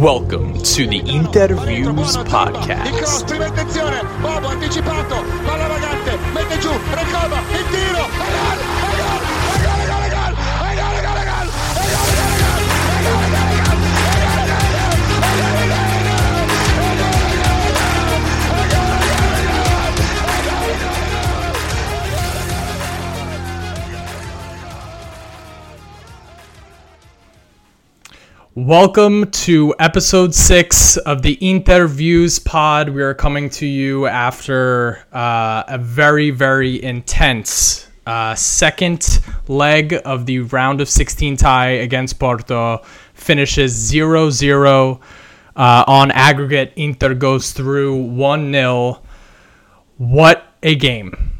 Welcome to the Interviews Podcast. Anticipato, palla vagante, mette giù, Recoba, il tiro, Welcome to episode six of the Interviews Pod. We are coming to you after uh, a very, very intense uh, second leg of the round of 16 tie against Porto. Finishes 0 0 uh, on aggregate. Inter goes through 1 0. What a game!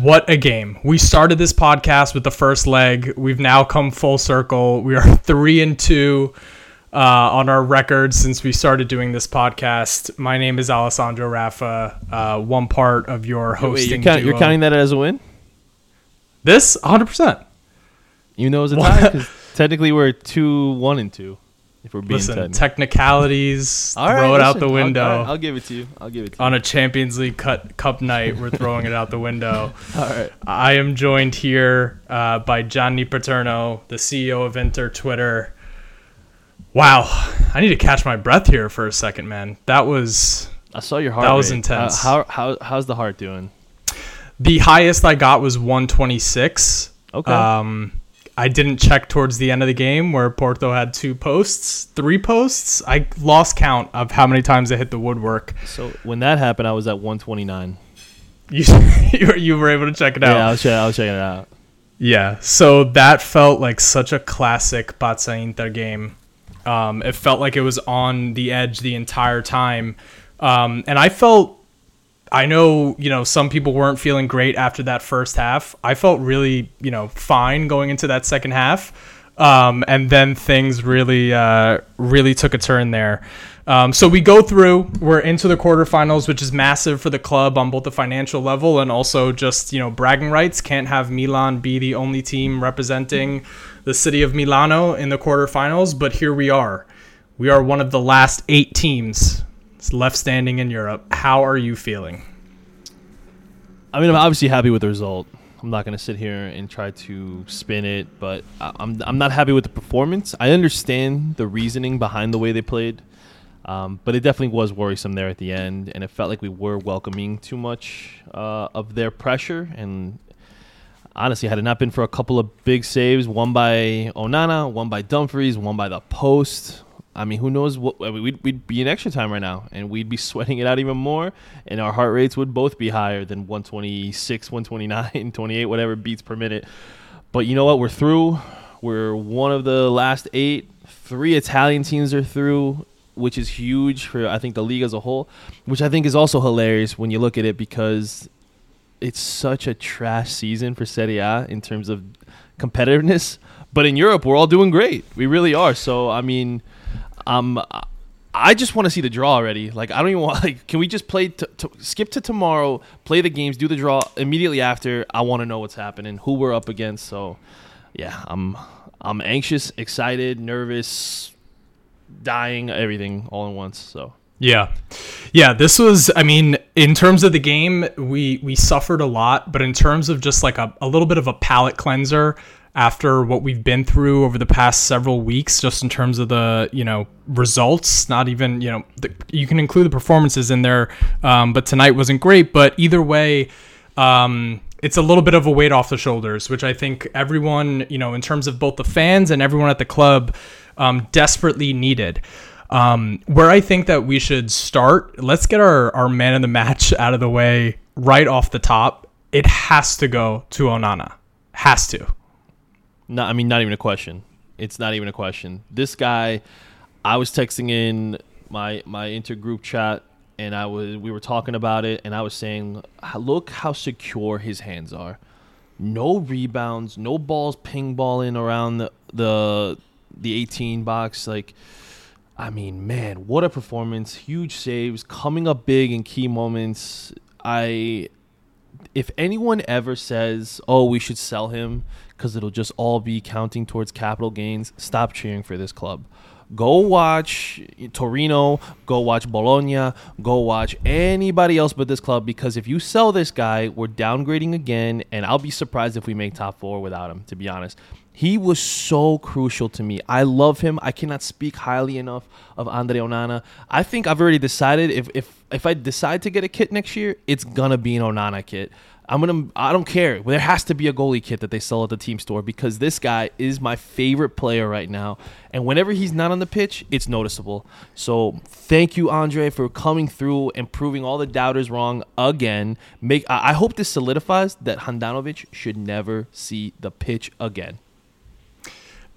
What a game. We started this podcast with the first leg. We've now come full circle. We are three and two uh, on our record since we started doing this podcast. My name is Alessandro Raffa, uh, one part of your Wait, hosting. you're, count, you're counting that as a win? this 100%. You know, it's a tie because technically we're two, one, and two. If we're being Listen, technical. technicalities, All right, throw it out listen, the I'll- window. I'll, give it to you. I'll give it to you. on a Champions League cut, Cup night, we're throwing it out the window. All right. I am joined here uh, by Johnny Paterno, the CEO of Inter Twitter. Wow, I need to catch my breath here for a second, man. That was I saw your heart. That was intense. Uh, how how how's the heart doing? the highest I got was 126. Okay. Um, I didn't check towards the end of the game where Porto had two posts, three posts. I lost count of how many times I hit the woodwork. so when that happened, I was at 129. You you were- able to check it out. Yeah, I was, check, I was checking it out. Yeah, so that felt like such a classic Pazza Inter game. Um, it felt like it was on the edge the entire time. Um, and I felt, I know, you know, some people weren't feeling great after that first half. I felt really, you know, fine going into that second half. Um, and then things really, uh, really took a turn there. Um, so we go through, we're into the quarterfinals, which is massive for the club on both the financial level and also just, you know, bragging rights. Can't have Milan be the only team representing the city of Milano in the quarterfinals, but here we are. We are one of the last eight teams left standing in Europe. How are you feeling? I mean, I'm obviously happy with the result. I'm not going to sit here and try to spin it, but I'm I'm not happy with the performance. I understand the reasoning behind the way they played, um, but it definitely was worrisome there at the end, and it felt like we were welcoming too much uh, of their pressure. And honestly, had it not been for a couple of big saves, one by Onana, one by Dumfries, one by the post. I mean, who knows what? I mean, we'd, we'd be in extra time right now, and we'd be sweating it out even more, and our heart rates would both be higher than 126, 129, 28, whatever beats per minute. But you know what? We're through. We're one of the last eight. Three Italian teams are through, which is huge for I think the league as a whole. Which I think is also hilarious when you look at it because it's such a trash season for Serie A in terms of competitiveness. But in Europe, we're all doing great. We really are. So I mean, um, I just want to see the draw already. Like I don't even want. Like, can we just play? T- t- skip to tomorrow, play the games, do the draw immediately after. I want to know what's happening, who we're up against. So, yeah, I'm I'm anxious, excited, nervous, dying, everything all in once. So. Yeah. Yeah, this was I mean, in terms of the game, we we suffered a lot, but in terms of just like a, a little bit of a palate cleanser after what we've been through over the past several weeks just in terms of the, you know, results, not even, you know, the, you can include the performances in there, um, but tonight wasn't great, but either way, um, it's a little bit of a weight off the shoulders, which I think everyone, you know, in terms of both the fans and everyone at the club, um, desperately needed. Um, where I think that we should start, let's get our, our man of the match out of the way right off the top. It has to go to Onana. Has to. No, I mean not even a question. It's not even a question. This guy, I was texting in my my intergroup chat, and I was we were talking about it, and I was saying, look how secure his hands are. No rebounds, no balls ping balling around the the the 18 box. Like, I mean, man, what a performance! Huge saves, coming up big in key moments. I if anyone ever says, "Oh, we should sell him because it'll just all be counting towards capital gains," stop cheering for this club. go watch Torino, go watch Bologna, go watch anybody else but this club because if you sell this guy, we're downgrading again, and I'll be surprised if we make top four without him. To be honest, he was so crucial to me. I love him. I cannot speak highly enough of Andre Onana. I think I've already decided if if if I decide to get a kit next year, it's gonna be an Onana kit. I'm gonna. I don't care. There has to be a goalie kit that they sell at the team store because this guy is my favorite player right now. And whenever he's not on the pitch, it's noticeable. So thank you, Andre, for coming through and proving all the doubters wrong again. Make. I hope this solidifies that Handanovic should never see the pitch again.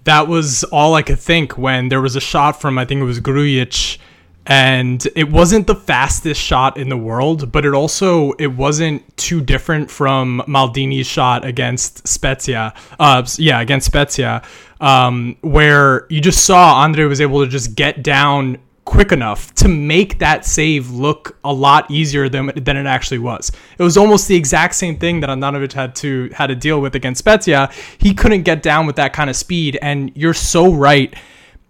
that was all I could think when there was a shot from I think it was Grujic and it wasn't the fastest shot in the world, but it also it wasn't too different from Maldini's shot against Spezia. Uh, yeah, against Spezia, um, where you just saw Andre was able to just get down quick enough to make that save look a lot easier than than it actually was. It was almost the exact same thing that Andanovic had to had to deal with against Spezia. He couldn't get down with that kind of speed, and you're so right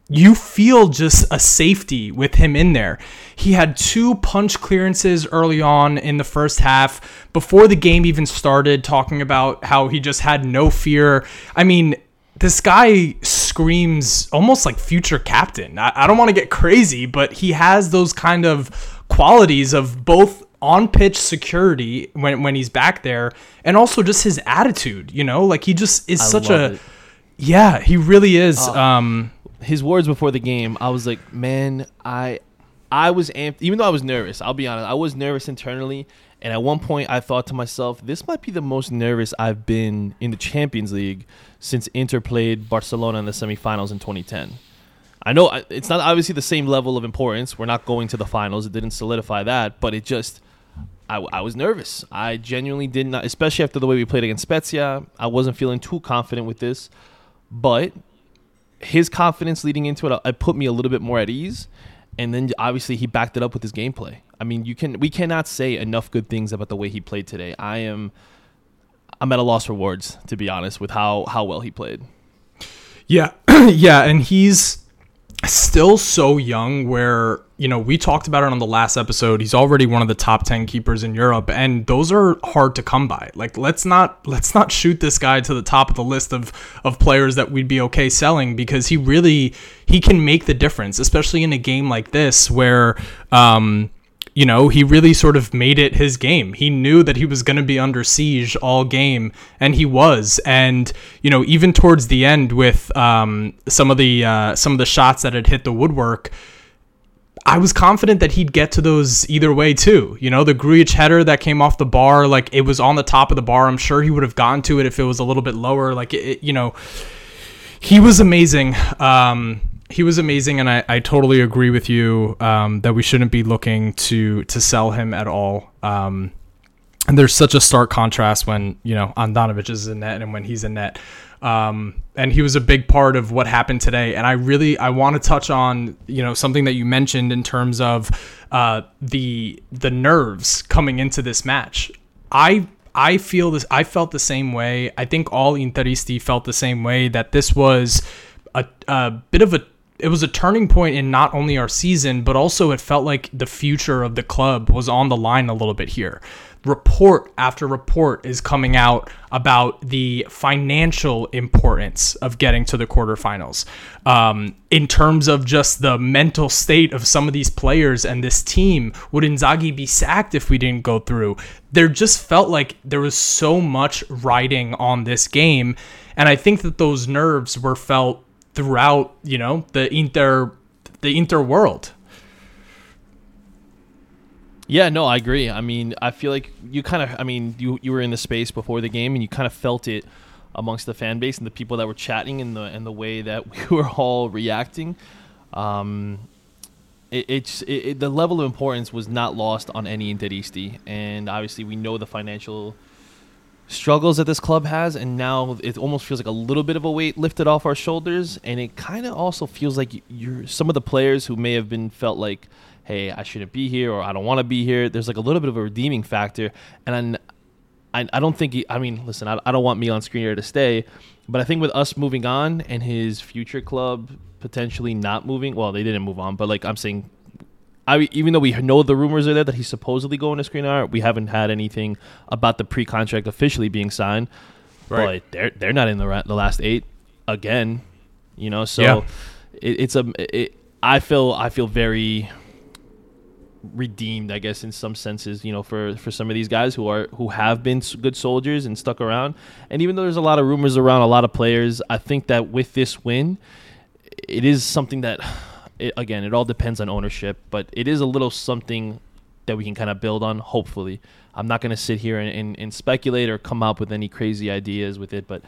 you feel just a safety with him in there. He had two punch clearances early on in the first half before the game even started, talking about how he just had no fear. I mean, this guy screams almost like future captain. I, I don't want to get crazy, but he has those kind of qualities of both on pitch security when, when he's back there and also just his attitude, you know? Like he just is I such a. it. Yeah, he really is. um, his words before the game, I was like, man, I I was amped even though I was nervous, I'll be honest, I was nervous internally. And at one point I thought to myself, this might be the most nervous I've been in the Champions League since Inter played Barcelona in the semifinals in 2010. I know it's not obviously the same level of importance. We're not going to the finals. It didn't solidify that, but it just I, I was nervous. I genuinely did not, especially after the way we played against Spezia. I wasn't feeling too confident with this, but his confidence leading into it, it put me a little bit more at ease. And then obviously he backed it up with his gameplay. I mean, you can we cannot say enough good things about the way he played today. I am I'm at a loss for words to be honest with how how well he played. Yeah, yeah, and he's still so young where you know we talked about it on the last episode. He's already one of the top 10 keepers in Europe and those are hard to come by. Like let's not let's not shoot this guy to the top of the list of of players that we'd be okay selling because he really he can make the difference especially in a game like this where um you know, he really sort of made it his game. He knew that he was going to be under siege all game, and he was. And you know, even towards the end, with um, some of the uh, some of the shots that had hit the woodwork, I was confident that he'd get to those either way too. You know, the Grujic header that came off the bar, like it was on the top of the bar. I'm sure he would have gotten to it if it was a little bit lower. Like it, it- you know, he was amazing. Um, he was amazing, and I, I totally agree with you um, that we shouldn't be looking to to sell him at all. Um, and there's such a stark contrast when you know Andanovic is in net and when he's in net. Um, and he was a big part of what happened today. And I really I want to touch on you know something that you mentioned in terms of uh, the the nerves coming into this match. I I feel this. I felt the same way. I think all Interisti felt the same way that this was a, a bit of a it was a turning point in not only our season, but also it felt like the future of the club was on the line a little bit here. Report after report is coming out about the financial importance of getting to the quarterfinals. Um, in terms of just the mental state of some of these players and this team, would Inzaghi be sacked if we didn't go through? There just felt like there was so much riding on this game. And I think that those nerves were felt throughout, you know, the inter the inter world. Yeah, no, I agree. I mean, I feel like you kind of, I mean, you you were in the space before the game, and you kind of felt it amongst the fan base and the people that were chatting and the and the way that we were all reacting. Um, it, it's it, it, the level of importance was not lost on any Interisti, and obviously we know the financial struggles that this club has, and now it almost feels like a little bit of a weight lifted off our shoulders, and it kind of also feels like you're some of the players who may have been felt like, hey, I shouldn't be here or I don't want to be here. There's like a little bit of a redeeming factor, and I, I don't think he, I mean, listen, I, I don't want Milan Skriniar to stay, but I think with us moving on and his future club potentially not moving, well, they didn't move on, but like I'm saying, I even though we know the rumors are there that he's supposedly going to Skriniar, we haven't had anything about the pre-contract officially being signed. Right. But they're they're not in the ra- the last eight again, you know. So Yeah. it, it's a it, I feel I feel very redeemed, I guess, in some senses, you know, for for some of these guys who are who have been good soldiers and stuck around. And even though there's a lot of rumors around a lot of players, I think that with this win, it is something that, it, again, it all depends on ownership, but it is a little something that we can kind of build on. Hopefully, I'm not going to sit here and, and, and speculate or come up with any crazy ideas with it, but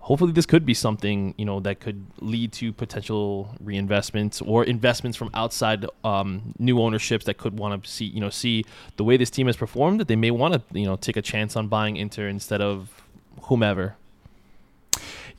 hopefully this could be something you know that could lead to potential reinvestments or investments from outside um, new ownerships that could want to see you know see the way this team has performed that they may want to you know take a chance on buying Inter instead of whomever.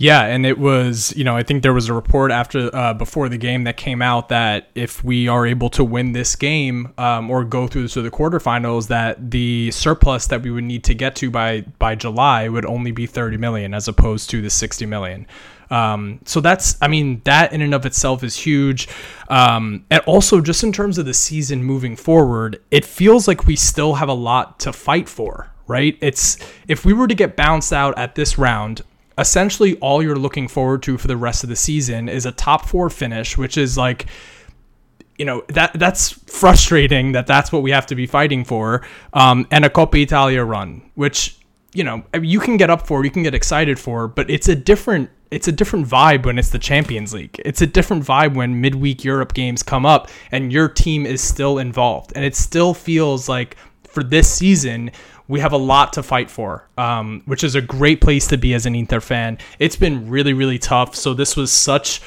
Yeah, and it was, you know, I think there was a report after uh, before the game that came out that if we are able to win this game um, or go through to the quarterfinals, that the surplus that we would need to get to by by July would only be 30 million as opposed to the 60 million. Um, so that's, I mean, that in and of itself is huge. Um, and also, just in terms of the season moving forward, it feels like we still have a lot to fight for, right? It's if we were to get bounced out at this round, essentially all you're looking forward to for the rest of the season is a top four finish, which is like, you know, that that's frustrating that that's what we have to be fighting for, um, and a Coppa Italia run, which you know you can get up for, you can get excited for, but it's a different it's a different vibe when it's the Champions League. It's a different vibe when midweek Europe games come up and your team is still involved, and it still feels like for this season we have a lot to fight for, um, which is a great place to be as an Inter fan. It's been really, really tough. So this was such,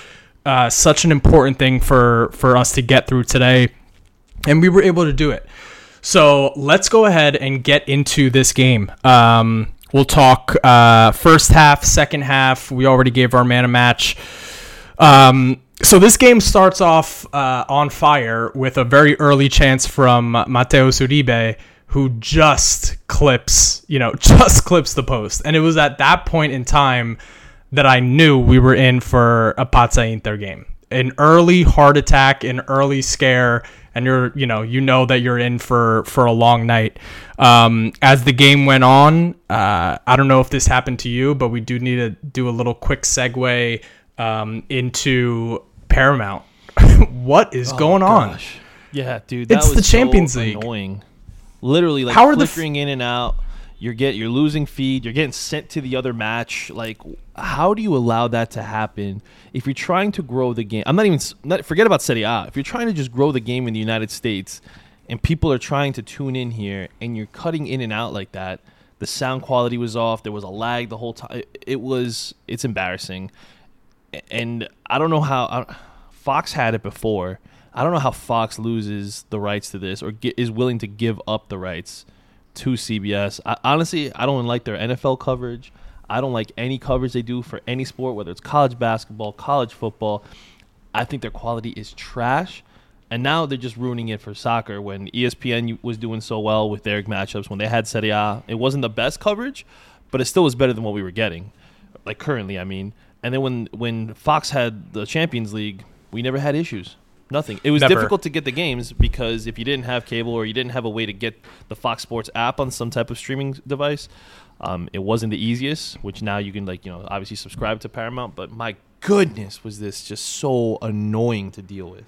uh, such an important thing for for us to get through today, and we were able to do it. So let's go ahead and get into this game. Um, we'll talk uh, first half, second half. We already gave our man a match. Um, so this game starts off uh, on fire with a very early chance from Mateo Uribe, who just clips, you know, just clips the post. And it was at that point in time that I knew we were in for a Pazza Inter game. An early heart attack, an early scare, and you're, you know, you know that you're in for for a long night. Um, as the game went on, uh, I don't know if this happened to you, but we do need to do a little quick segue um, into Paramount. what is going on? Yeah, dude, that It's was the Champions so League. Annoying. Literally, like How are the f- flickering in and out. You're get you're losing feed. You're getting sent to the other match. Like, how do you allow that to happen? If you're trying to grow the game, I'm not even not forget about Serie A. If you're trying to just grow the game in the United States, and people are trying to tune in here, and you're cutting in and out like that, the sound quality was off. There was a lag the whole time. It, it was it's embarrassing and I don't know how I, Fox had it before. I don't know how Fox loses the rights to this or ge- is willing to give up the rights to CBS. I, honestly, I don't like their NFL coverage. I don't like any coverage they do for any sport, whether it's college basketball, college football. I think their quality is trash. And now they're just ruining it for soccer when ESPN was doing so well with their matchups. When they had Serie A, it wasn't the best coverage, but it still was better than what we were getting like currently I mean. And then when when Fox had the Champions League, we never had issues. Nothing. It was Never. difficult to get the games because if you didn't have cable or you didn't have a way to get the Fox Sports app on some type of streaming device, um, it wasn't the easiest. Which now you can like you know obviously subscribe to Paramount, but my goodness was this just so annoying to deal with.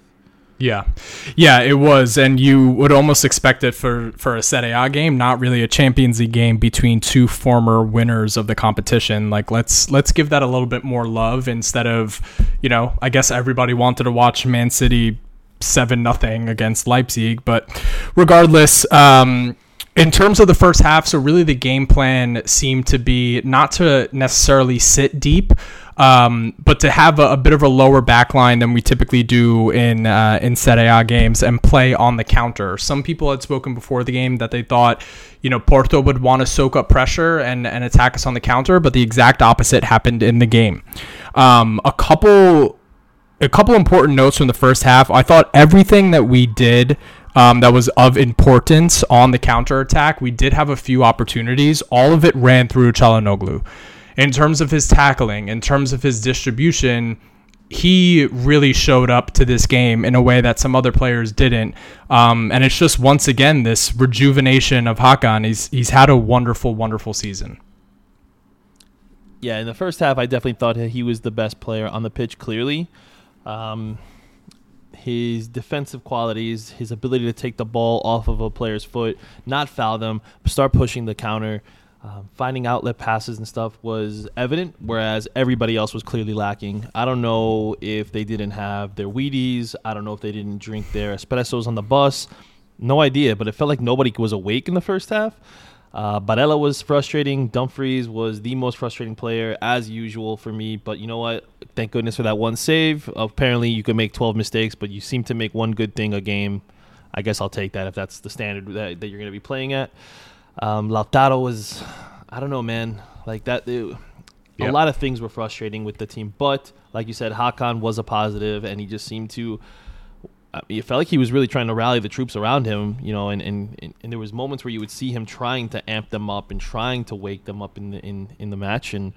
Yeah, yeah, it was, and you would almost expect it for for a Serie A game, not really a Champions League game between two former winners of the competition. Like let's let's give that a little bit more love instead of, you know, I guess everybody wanted to watch Man City seven nothing against Leipzig, but regardless. Um, in terms of the first half, so really the game plan seemed to be not to necessarily sit deep, um, but to have a, a bit of a lower back line than we typically do in uh, in Serie A games and play on the counter. Some people had spoken before the game that they thought, you know, Porto would want to soak up pressure and, and attack us on the counter, but the exact opposite happened in the game. Um, a couple a couple important notes from the first half. I thought everything that we did um, that was of importance on the counter attack. We did have a few opportunities. All of it ran through Çalhanoğlu. In terms of his tackling, in terms of his distribution, he really showed up to this game in a way that some other players didn't. Um, and it's just once again this rejuvenation of Hakan. He's he's had a wonderful, wonderful season. Yeah, in the first half, I definitely thought he was the best player on the pitch. Clearly, um, his defensive qualities, his ability to take the ball off of a player's foot, not foul them, start pushing the counter, um, finding outlet passes and stuff was evident, whereas everybody else was clearly lacking. I don't know if they didn't have their Wheaties. I don't know if they didn't drink their espressos on the bus. No idea, but it felt like nobody was awake in the first half. Uh, Barella was frustrating. Dumfries was the most frustrating player as usual for me. But you know what? Thank goodness for that one save. Apparently, you can make 12 mistakes, but you seem to make one good thing a game. I guess I'll take that if that's the standard that, that you're going to be playing at. Um, Lautaro was, I don't know, man. Like that, it, Yep. a lot of things were frustrating with the team. But like you said, Hakan was a positive, and he just seemed to. It felt like he was really trying to rally the troops around him, you know, and, and, and, and there was moments where you would see him trying to amp them up and trying to wake them up in the in, in the match. And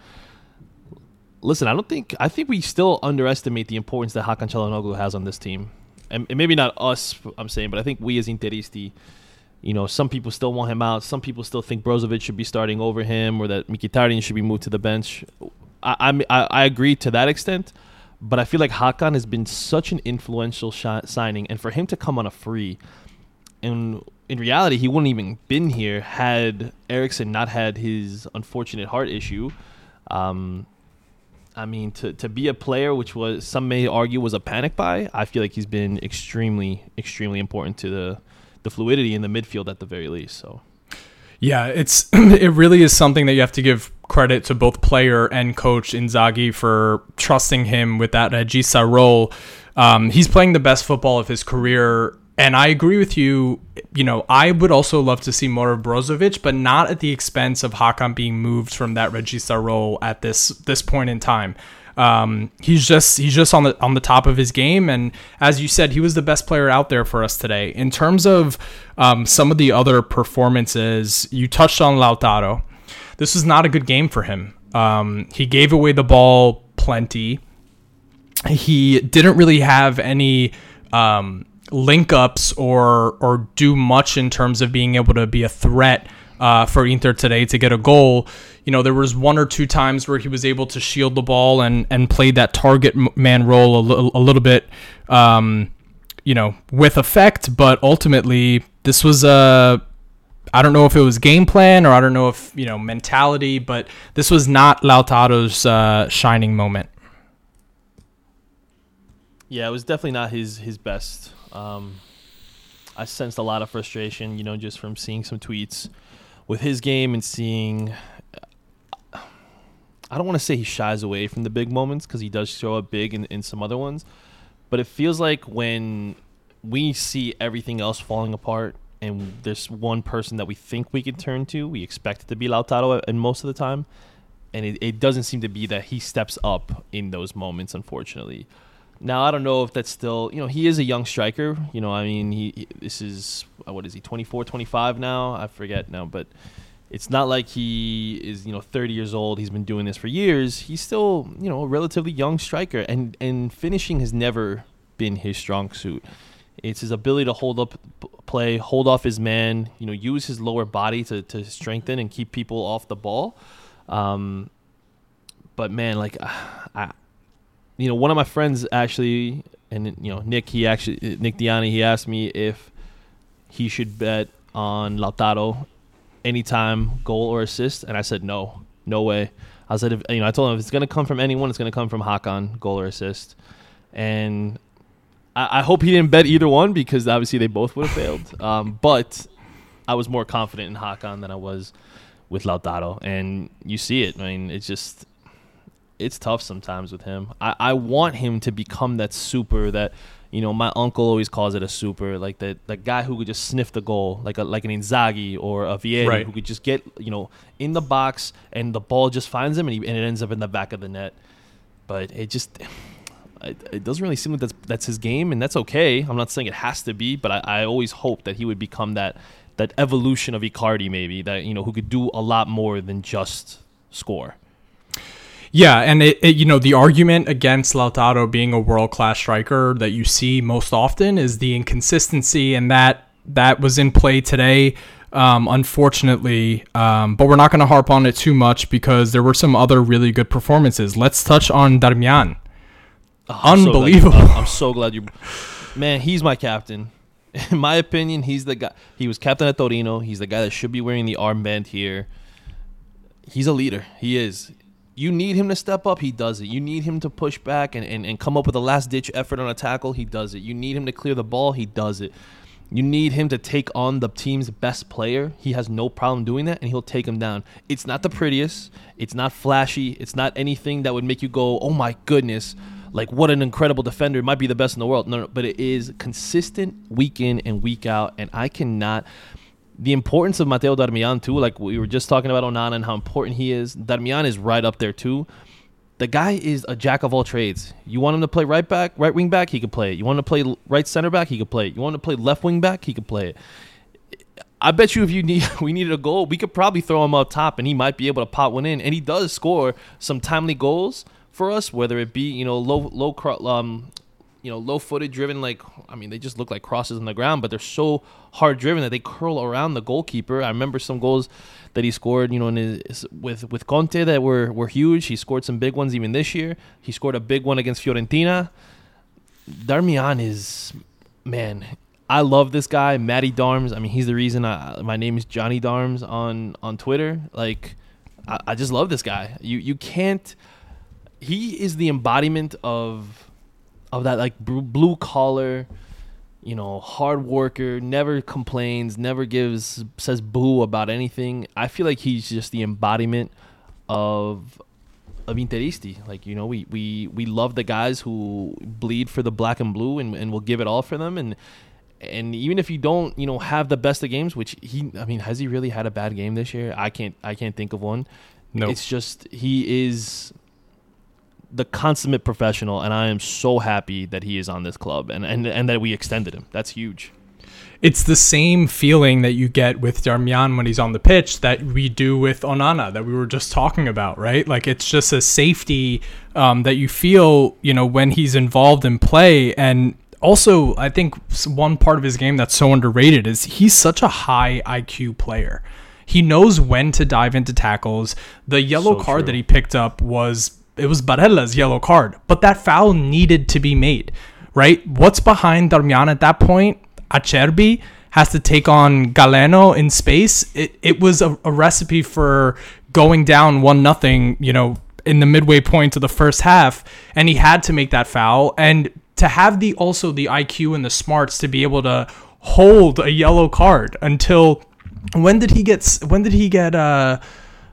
listen, I don't think I think we still underestimate the importance that Hakan Çalhanoğlu has on this team, and, and maybe not us, I'm saying, but I think we as Interisti, you know, some people still want him out. Some people still think Brozovic should be starting over him, or that Mkhitaryan should be moved to the bench. I, I I agree to that extent, but I feel like Hakan has been such an influential shi- signing, and for him to come on a free, and in reality, he wouldn't even been here had Eriksen not had his unfortunate heart issue. Um, I mean, to, to be a player, which was some may argue was a panic buy, I feel like he's been extremely, extremely important to the the fluidity in the midfield at the very least. So Yeah, it's it really is something that you have to give credit to both player and coach Inzaghi for trusting him with that Regista role. Um, he's playing the best football of his career, and I agree with you. You know, I would also love to see more of Brozovic, but not at the expense of Hakan being moved from that Regista role at this this point in time. Um, he's just he's just on the on the top of his game, and as you said, he was the best player out there for us today. In terms of um, some of the other performances, you touched on Lautaro. This was not a good game for him. Um, he gave away the ball plenty. He didn't really have any um, link ups or or do much in terms of being able to be a threat uh, for Inter today to get a goal. You know, there was one or two times where he was able to shield the ball and and played that target man role a little a little bit, um, you know, with effect. But ultimately, this was a I don't know if it was game plan or I don't know if you know mentality, but this was not Lautaro's uh, shining moment. yeah, it was definitely not his his best. Um, I sensed a lot of frustration, you know, just from seeing some tweets with his game and seeing. I don't want to say he shies away from the big moments because he does show up big in, in some other ones, but it feels like when we see everything else falling apart and there's one person that we think we can turn to, we expect it to be Lautaro and most of the time, and it, it doesn't seem to be that he steps up in those moments, unfortunately. Now I don't know if that's still, you know, he is a young striker. You know, I mean, he, he this is uh, what is he, 24, 25 now? I forget now, but it's not like he is, you know, 30 years old. He's been doing this for years. He's still, you know, a relatively young striker and and finishing has never been his strong suit. It's his ability to hold up play, hold off his man, you know, use his lower body to, to strengthen and keep people off the ball. Um, but man, like I, you know, one of my friends actually, and you know, Nick, he actually, Nick Diani, he asked me if he should bet on Lautaro anytime goal or assist, and I said no, no way. I said, if, you know, I told him if it's gonna come from anyone, it's gonna come from Hakan, goal or assist, and I, I hope he didn't bet either one because obviously they both would have failed. Um, but I was more confident in Hakan than I was with Lautaro, and you see it. I mean, it's just it's tough sometimes with him. I, I want him to become that super that you know my uncle always calls it a super like that that guy who could just sniff the goal like a like an Inzaghi or a Vieri Right. who could just get you know in the box and the ball just finds him and, he, and it ends up in the back of the net. But it just It, it doesn't really seem like that's that's his game, and that's okay. I'm not saying it has to be, but I, I always hope that he would become that that evolution of Icardi, maybe that you know who could do a lot more than just score. Yeah, and it, it, you know the argument against Lautaro being a world class striker that you see most often is the inconsistency, and that that was in play today. Um, unfortunately, um, but we're not going to harp on it too much because there were some other really good performances. Let's touch on Darmian. Oh, I'm so Unbelievable. I'm so glad you, man. He's my captain. In my opinion, he's the guy. He was captain at Torino. He's the guy that should be wearing the armband here. He's a leader. He is. You need him to step up. He does it. You need him to push back and, and, and come up with a last ditch effort on a tackle. He does it. You need him to clear the ball. He does it. You need him to take on the team's best player. He has no problem doing that, and he'll take him down. It's not the prettiest. It's not flashy. It's not anything that would make you go, "Oh my goodness!" Like what an incredible defender. It might be the best in the world. No, no, but it is consistent week in and week out, and I cannot. The importance of Matteo Darmian too, like we were just talking about Onana and how important he is. Darmian is right up there too the guy is a jack of all trades. You want him to play right back, right wing back, he could play it. You want him to play right center back, he could play it. You want him to play left wing back, he could play it. I bet you if you need we needed a goal, we could probably throw him up top and he might be able to pop one in. And he does score some timely goals for us, whether it be you know low low um you know low footed driven like I mean they just look like crosses on the ground, but they're so hard driven that they curl around the goalkeeper. I remember some goals that he scored, you know, his, with with Conte that were were huge. He scored some big ones even this year. He scored a big one against Fiorentina. Darmian is man. I love this guy, Matty Darms. I mean, he's the reason I, my name is Johnny Darms on on Twitter. Like, I, I just love this guy. You you can't. He is the embodiment of of that like blue collar, you know, hard worker. Never complains. Never gives says boo about anything. I feel like he's just the embodiment of of Interisti. Like, you know, we, we, we love the guys who bleed for the black and blue and, and will give it all for them. And and even if you don't, you know, have the best of games, which he, I mean, has he really had a bad game this year? I can't, I can't think of one. No. It's just he is the consummate professional, and I am so happy that he is on this club and and and that we extended him. That's huge. It's the same feeling that you get with Darmian when he's on the pitch that we do with Onana that we were just talking about, right? Like it's just a safety um, that you feel, you know, when he's involved in play. And also, I think one part of his game that's so underrated is he's such a high IQ player. He knows when to dive into tackles. The yellow So card true. that he picked up was it was Barella's yellow card, but that foul needed to be made, right? What's behind Darmian at that point? Acerbi has to take on Galeno in space. It it was a, a recipe for going down one nothing, you know, in the midway point of the first half, and he had to make that foul and to have the also the IQ and the smarts to be able to hold a yellow card until when did he get when did he get uh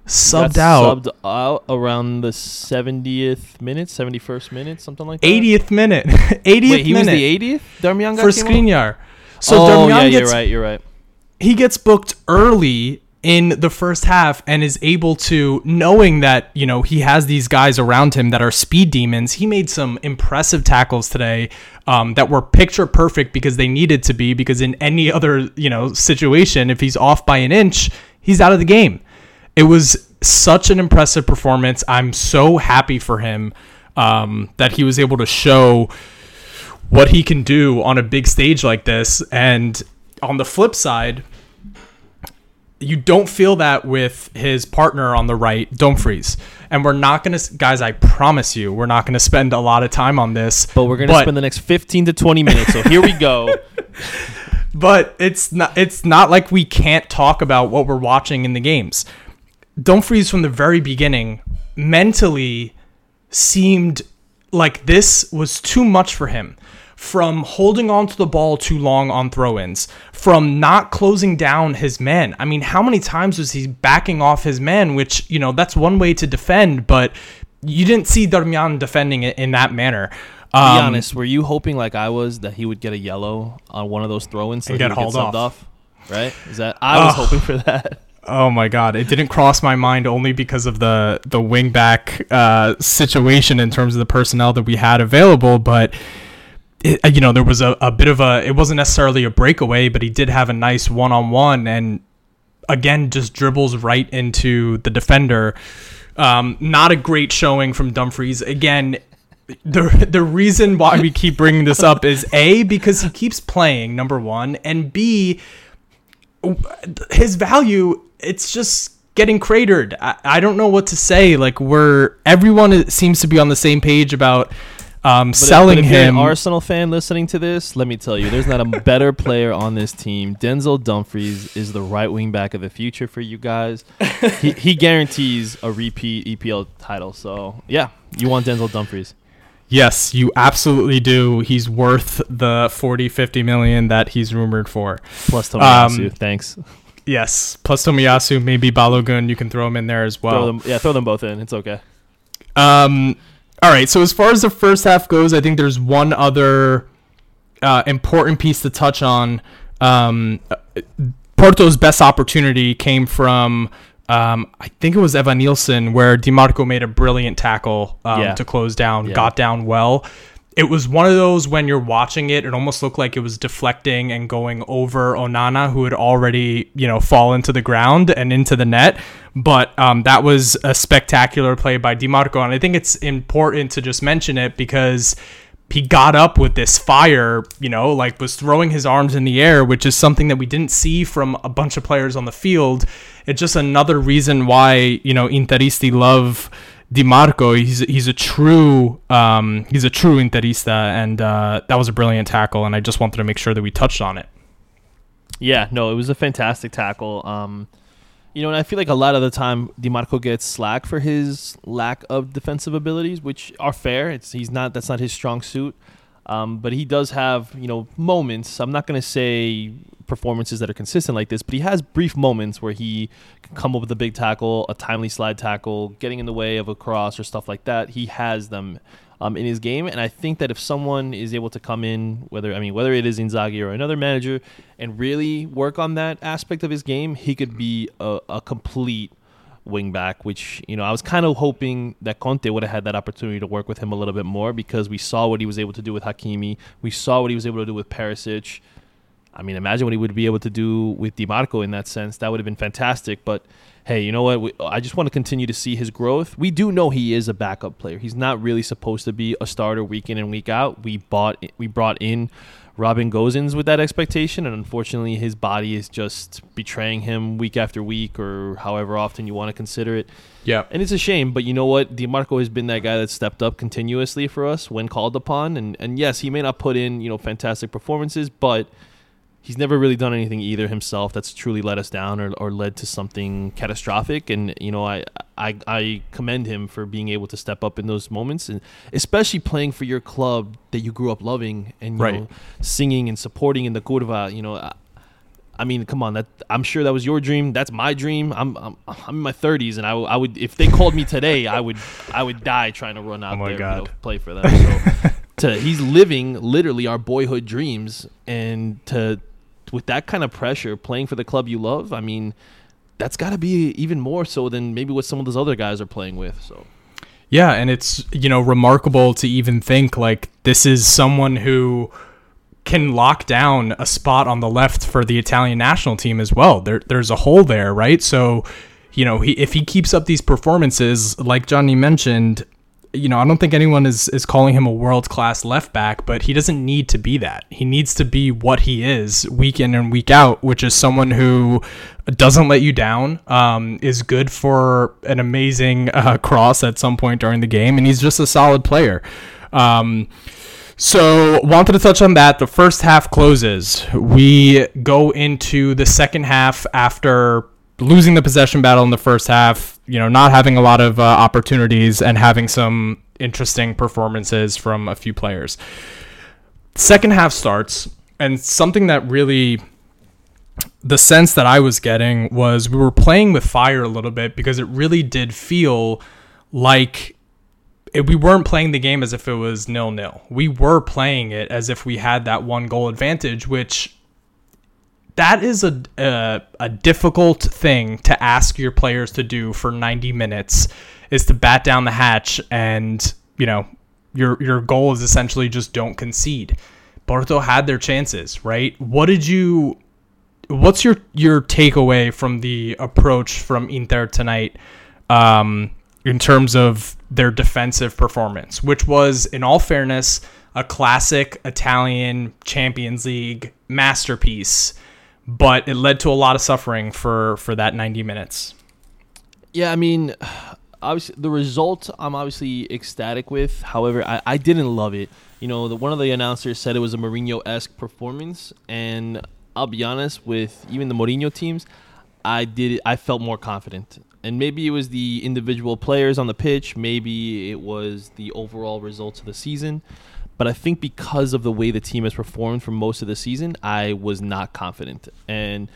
subbed out Subbed out around the 70th minute, 71st minute, something like that. 80th minute 80th Wait, he minute was the 80th. Darmian for? Skriniar. So oh, Darmian yeah, gets you're right. You're right. he gets booked early in the first half and is able to knowing that you know he has these guys around him that are speed demons he made some impressive tackles today um, that were picture perfect because they needed to be because in any other you know situation if he's off by an inch he's out of the game it was such an impressive performance i'm so happy for him um, that he was able to show what he can do on a big stage like this. And on the flip side, you don't feel that with his partner on the right, Dumfries. And we're not going to, guys, I promise you, we're not going to spend a lot of time on this. But we're gonna spend the next 15 to 20 minutes. So here we go. but it's not it's not like we can't talk about what we're watching in the games. Dumfries from the very beginning mentally seemed like this was too much for him. From holding on to the ball too long on throw-ins, from not closing down his men. I mean, how many times was he backing off his men? Which you know that's one way to defend, but you didn't see Darmian defending it in that manner. To be Um, honest, were you hoping like I was that he would get a yellow on one of those throw-ins so And get hauled subbed off. Right? Is that I was hoping for that. Oh my god, it didn't cross my mind only because of the the wingback uh, situation in terms of the personnel that we had available, but it, you know there was a, a bit of a it wasn't necessarily a breakaway, but he did have a nice one on one and again just dribbles right into the defender. Um, not a great showing from Dumfries. Again, the the reason why we keep bringing this up is a because he keeps playing number one, and b his value it's just getting cratered. I, I don't know what to say. Like we're everyone is- seems to be on the same page about um, But if- selling if you're him. an Arsenal fan listening to this, let me tell you, there's not a better player on this team. Denzel Dumfries is the right wing back of the future for you guys. he, he guarantees a repeat EPL title. So yeah, you want Denzel Dumfries. yes, you absolutely do. He's worth the 40, 50 million that he's rumored for. Plus Tomiyasu. Um, Thanks. Yes, plus Tomiyasu, maybe Balogun. You can throw him in there as well. throw them, yeah, throw them both in. It's okay. Um, all right. So as far as the first half goes, I think there's one other uh, important piece to touch on. Um, Porto's best opportunity came from. Um, I think it was Evanilson where Dimarco made a brilliant tackle um, Yeah. to close down, Yeah. got down well. It was one of those when you're watching it, it almost looked like it was deflecting and going over Onana, who had already, you know, fallen to the ground and into the net. But um, that was a spectacular play by Dimarco, and I think it's important to just mention it because he got up with this fire, you know, like was throwing his arms in the air, which is something that we didn't see from a bunch of players on the field. It's just another reason why, you know, Interisti love Di Marco. He's he's a true um, he's a true Interista, and uh, that was a brilliant tackle. And I just wanted to make sure that we touched on it. Yeah, no, it was a fantastic tackle. Um, you know, and I feel like a lot of the time Dimarco gets slack for his lack of defensive abilities, which are fair. It's he's not that's not his strong suit. Um, but he does have, you know, moments. I'm not going to say performances that are consistent like this, but he has brief moments where he can come up with a big tackle, a timely slide tackle, getting in the way of a cross or stuff like that. He has them um, in his game, and I think that if someone is able to come in, whether I mean whether it is Inzaghi or another manager, and really work on that aspect of his game, he could be a, a complete wing back, which, you know, I was kind of hoping that Conte would have had that opportunity to work with him a little bit more because we saw what he was able to do with Hakimi. We saw what he was able to do with Perisic. I mean, imagine what he would be able to do with DiMarco in that sense. That would have been fantastic. But hey, you know what? We, I just want to continue to see his growth. We do know he is a backup player. He's not really supposed to be a starter week in and week out. We bought, we brought in Robin Gosens with that expectation, and unfortunately, his body is just betraying him week after week, or however often you want to consider it. Yeah. And it's a shame, but you know what? DiMarco has been that guy that stepped up continuously for us when called upon. And, and yes, he may not put in, you know, fantastic performances, but he's never really done anything either himself that's truly let us down or, or led to something catastrophic. And, you know, I, I, I commend him for being able to step up in those moments and especially playing for your club that you grew up loving and, you Right. know, singing and supporting in the curva, you know, I, I mean, come on. That I'm sure that was your dream. That's my dream. I'm I'm, I'm in my 30s, and I, I would if they called me today, I would I would die trying to run out Oh there, God. You know, play for them. So to he's living literally our boyhood dreams, and to with that kind of pressure, playing for the club you love. I mean, that's got to be even more so than maybe what some of those other guys are playing with. So Yeah, and it's you know remarkable to even think like this is someone who can lock down a spot on the left for the Italian national team as well. There, there's a hole there, right? So, you know, he, if he keeps up these performances, like Johnny mentioned, you know, I don't think anyone is is calling him a world class left back, but he doesn't need to be that. He needs to be what he is week in and week out, which is someone who doesn't let you down, um, is good for an amazing uh, cross at some point during the game, and he's just a solid player. Um, so, wanted to touch on that. The first half closes. We go into the second half after losing the possession battle in the first half, you know, not having a lot of uh, opportunities and having some interesting performances from a few players. Second half starts, and something that really the sense that I was getting was we were playing with fire a little bit because it really did feel like it, we weren't playing the game as if it was nil nil. We were playing it as if we had that one goal advantage, which that is a, a a difficult thing to ask your players to do for 90 minutes is to bat down the hatch and you know your your goal is essentially just don't concede. Porto had their chances, right? What did you what's your your takeaway from the approach from Inter tonight um, in terms of their defensive performance, which was in all fairness a classic Italian Champions League masterpiece, but it led to a lot of suffering for for that 90 minutes. Yeah, I mean, obviously the result I'm obviously ecstatic with. However, I, I didn't love it. You know, the, one of the announcers said it was a Mourinho esque performance, and I'll be honest with even the Mourinho teams, I did I felt more confident. And maybe it was the individual players on the pitch, maybe it was the overall results of the season. But I think because of the way the team has performed for most of the season, I was not confident. And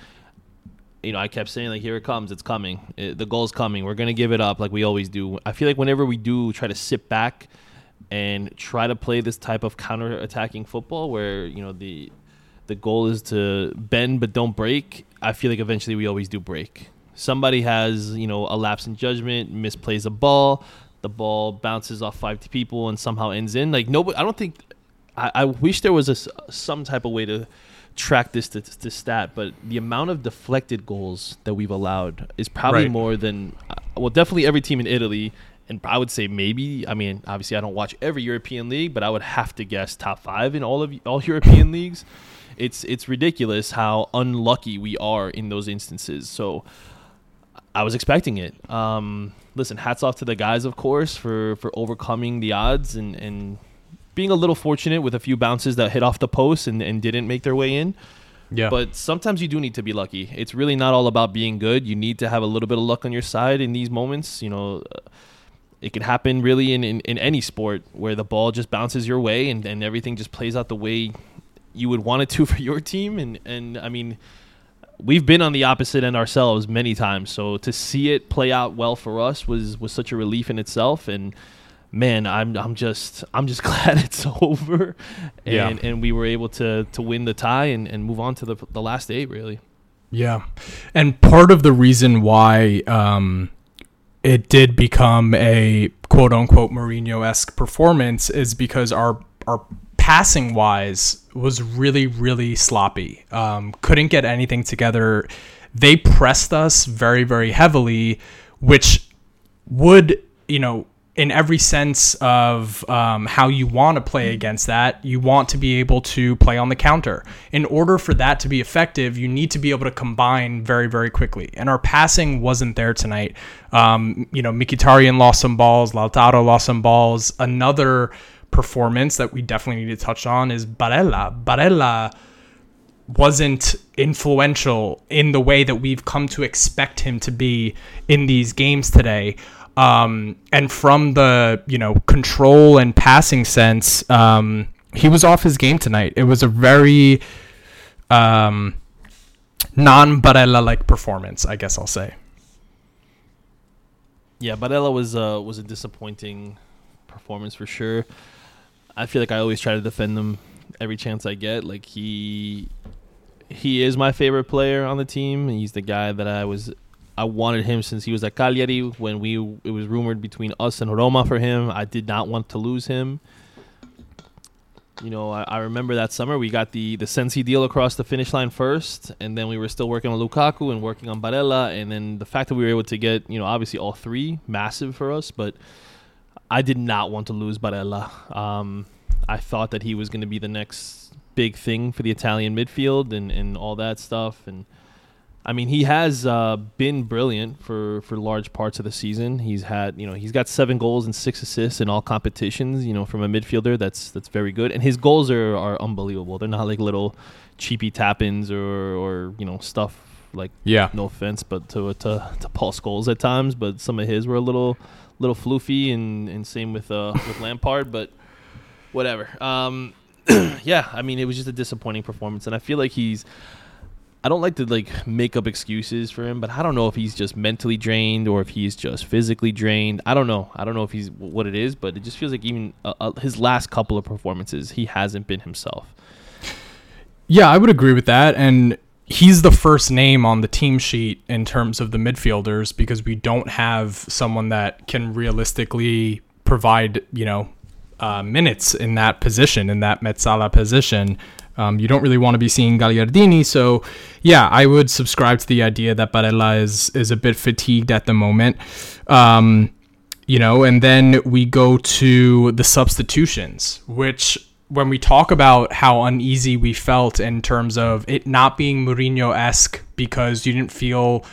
you know, I kept saying like, "Here it comes! It's coming! It, the goal's coming! We're gonna give it up like we always do." I feel like whenever we do try to sit back and try to play this type of counter-attacking football, where you know the the goal is to bend but don't break, I feel like eventually we always do break. Somebody has you know a lapse in judgment, misplays a ball, the ball bounces off five people and somehow ends in. Like nobody, I don't think. I, I wish there was a some type of way to track this to, to stat, but the amount of deflected goals that we've allowed is probably Right. more than uh, well, definitely every team in Italy, and I would say maybe. I mean, obviously, I don't watch every European league, but I would have to guess top five in all of all European leagues. It's it's ridiculous how unlucky we are in those instances. So I was expecting it. Um, listen, hats off to the guys, of course, for for overcoming the odds and and being a little fortunate with a few bounces that hit off the post and, and didn't make their way in. Yeah. But sometimes you do need to be lucky. It's really not all about being good. You need to have a little bit of luck on your side in these moments. You know, uh, it can happen really in, in, in any sport where the ball just bounces your way and, and everything just plays out the way you would want it to for your team. And, and I mean, we've been on the opposite end ourselves many times. So to see it play out well for us was, was such a relief in itself. And man, I'm I'm just I'm just glad it's over, and Yeah. and we were able to to win the tie and, and move on to the the last eight really. Yeah. And part of the reason why um, it did become a quote unquote Mourinho esque performance is because our our passing wise was really, really sloppy. Um, couldn't get anything together. They pressed us very, very heavily, which would, you know, in every sense of um, how you want to play against that, you want to be able to play on the counter. In order for that to be effective, you need to be able to combine very, very quickly. And our passing wasn't there tonight. Um, you know, Mkhitaryan lost some balls, Lautaro lost some balls. Another performance that we definitely need to touch on is Barella. Barella wasn't influential in the way that we've come to expect him to be in these games today. Um, and from the you know control and passing sense, um, he was off his game tonight. It was a very um, non Barella like performance, I guess I'll say. Yeah, Barella was uh, was a disappointing performance for sure. I feel like I always try to defend him every chance I get. Like he he is my favorite player on the team. He's the guy that I was I wanted him since he was at Cagliari when we it was rumored between us and Roma for him. I did not want to lose him. You know, I, I remember that summer we got the the Sensi deal across the finish line first, and then we were still working on Lukaku and working on Barella, and then the fact that we were able to get you know obviously all three massive for us, but I did not want to lose Barella. Um, I thought that he was going to be the next big thing for the Italian midfield and, and all that stuff. And I mean, he has uh, been brilliant for, for large parts of the season. He's had, you know, he's got seven goals and six assists in all competitions. You know, from a midfielder, that's that's very good. And his goals are, are unbelievable. They're not like little cheapy tap-ins or or you know stuff like Yeah. no offense, but to to to Paul Scholes at times, but some of his were a little little floofy, and and same with uh with Lampard, but whatever. Um, yeah, I mean it was just a disappointing performance, and I feel like he's. I don't like to like make up excuses for him, but I don't know if he's just mentally drained or if he's just physically drained. I don't know. I don't know if he's what it is, but it just feels like even uh, uh, his last couple of performances, he hasn't been himself. Yeah, I would agree with that. And he's the first name on the team sheet in terms of the midfielders because we don't have someone that can realistically provide, you know, uh, minutes in that position, in that Mezzala position. Um, you don't really want to be seeing Gagliardini. So, yeah, I would subscribe to the idea that Barella is, is a bit fatigued at the moment. Um, you know, and then we go to the substitutions, which when we talk about how uneasy we felt in terms of it not being Mourinho esque because you didn't feel,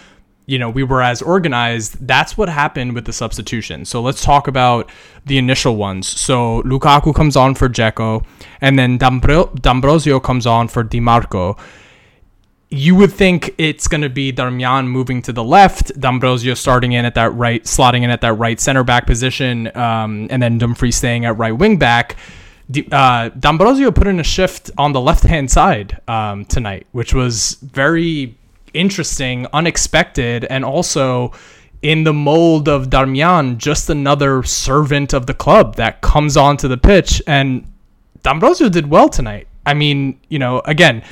you know, we were as organized, that's what happened with the substitution. So let's talk about the initial ones. So Lukaku comes on for Dzeko, and then D'Ambro- D'Ambrosio comes on for Di Marco. You would think it's going to be Darmian moving to the left, D'Ambrosio starting in at that right, slotting in at that right center back position, um, and then Dumfries staying at right wing back uh, D'Ambrosio put in a shift on the left hand side um, tonight, which was very interesting, unexpected, and also in the mold of Darmian, just another servant of the club that comes onto the pitch. And D'Ambrosio did well tonight. I mean, you know, again,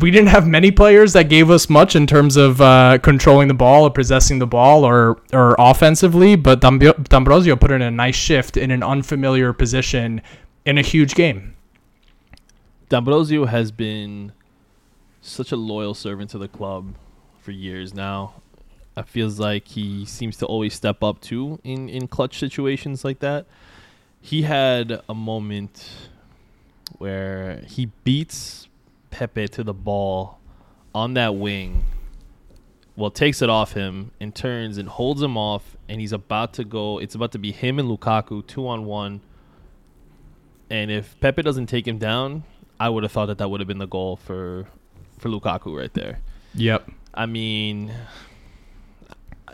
we didn't have many players that gave us much in terms of uh, controlling the ball or possessing the ball or or offensively, but D'Ambrosio put in a nice shift in an unfamiliar position in a huge game. D'Ambrosio has been such a loyal servant to the club for years now. It feels like he seems to always step up too in, in clutch situations like that. He had a moment where he beats Pepe to the ball on that wing. Well, takes it off him and turns and holds him off, and he's about to go. It's about to be him and Lukaku two on one and if Pepe doesn't take him down, I would have thought that that would have been the goal for for Lukaku right there. Yep. I mean,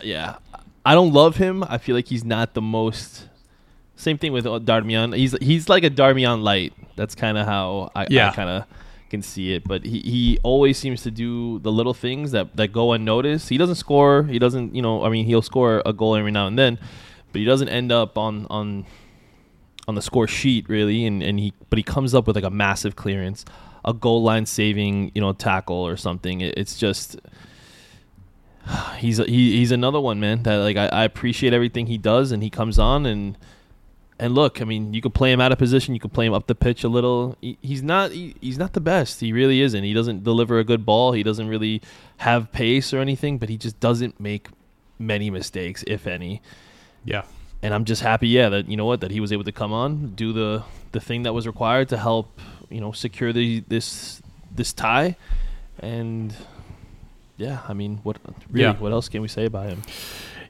yeah, I don't love him. I feel like he's not the most. Same thing with uh, Darmian. He's he's like a Darmian light. That's kind of how I, yeah. I kind of can see it. But he, he always seems to do the little things that, that go unnoticed. He doesn't score. He doesn't, you know, I mean, he'll score a goal every now and then, but he doesn't end up on on on the score sheet really, and, and he but he comes up with like a massive clearance, a goal line saving you know tackle or something. It, it's just he's he, he's another one man that like I, I appreciate everything he does, and he comes on and. And look, I mean, you could play him out of position. You could play him up the pitch a little. He, he's not. He, he's not the best. He really isn't. He doesn't deliver a good ball. He doesn't really have pace or anything. But he just doesn't make many mistakes, if any. Yeah and I'm just happy, yeah, that you know what, that he was able to come on, do the the thing that was required to help, you know, secure the this this tie, and yeah, I mean, what really, yeah. what else can we say about him?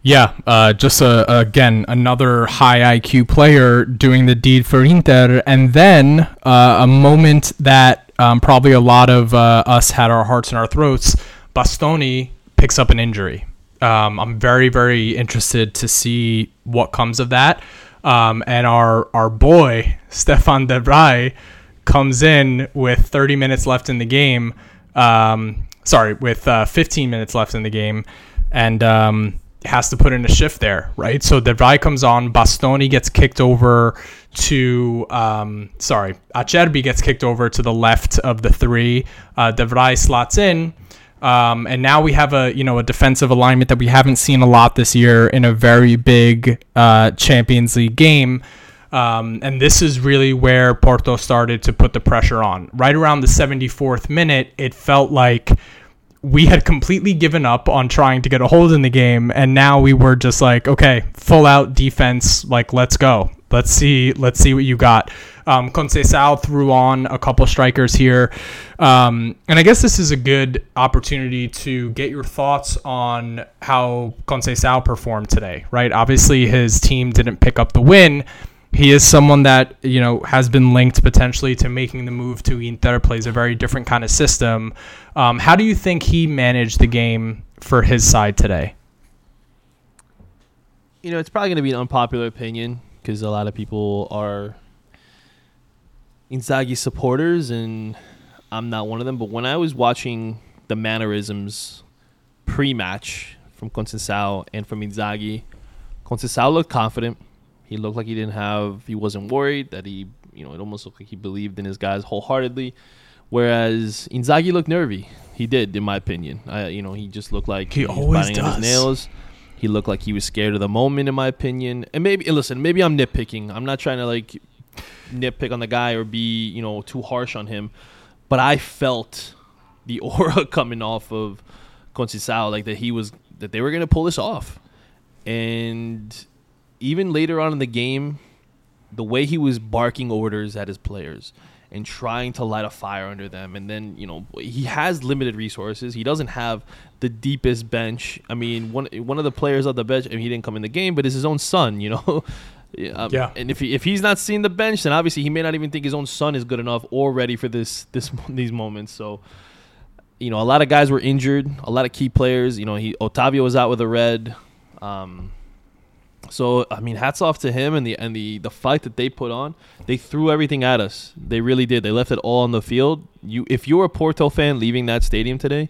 Yeah, uh, just a, again another high IQ player doing the deed for Inter, and then uh, a moment that um, probably a lot of uh, us had our hearts in our throats. Bastoni picks up an injury. Um, I'm very, very interested to see what comes of that. Um, and our our boy Stefan De Vrij comes in with 30 minutes left in the game. Um, sorry, with uh, 15 minutes left in the game, and um, has to put in a shift there, right? So De Vrij comes on, Bastoni gets kicked over to, um, sorry, Acerbi gets kicked over to the left of the three. Uh, De Vrij slots in, um, and now we have a you know a defensive alignment that we haven't seen a lot this year in a very big uh, Champions League game. Um, and this is really where Porto started to put the pressure on. Right around the 74th minute, it felt like we had completely given up on trying to get a hold in the game, and now we were just like, okay, full out defense, like let's go. Let's see. Let's see what you got. Um, Conceição threw on a couple strikers here, um, and I guess this is a good opportunity to get your thoughts on how Conceição performed today. Right? Obviously, his team didn't pick up the win. He is someone that you know has been linked potentially to making the move to Inter. Plays a very different kind of system. Um, how do you think he managed the game for his side today? You know, it's probably going to be an unpopular opinion because a lot of people are Inzaghi supporters, and I'm not one of them. But when I was watching the mannerisms pre-match from Conceição and from Inzaghi, Conceição looked confident. He looked like he didn't have, he wasn't worried that he, you know, it almost looked like he believed in his guys wholeheartedly. Whereas Inzaghi looked nervy. He did, in my opinion. I, you know, he just looked like He was always biting on does. his nails. He looked like he was scared of the moment, in my opinion. And maybe, listen, maybe I'm nitpicking. I'm not trying to like nitpick on the guy or be, you know, too harsh on him. But I felt the aura coming off of Conceição, like that he was that they were gonna pull this off. And even later on in the game, the way he was barking orders at his players and trying to light a fire under them. And then you know he has limited resources. He doesn't have the deepest bench. I mean one one of the players on the bench I mean, he didn't come in the game but it's his own son you know? Um, Yeah. and if he, if he's not seeing the bench then obviously he may not even think his own son is good enough or ready for this this these moments. So you know a lot of guys were injured. A lot of key players you know he Otavio was out with a red. Um so I mean, hats off to him and the and the the fight that they put on. They threw everything at us. They really did. They left it all on the field. You, if you're a Porto fan leaving that stadium today,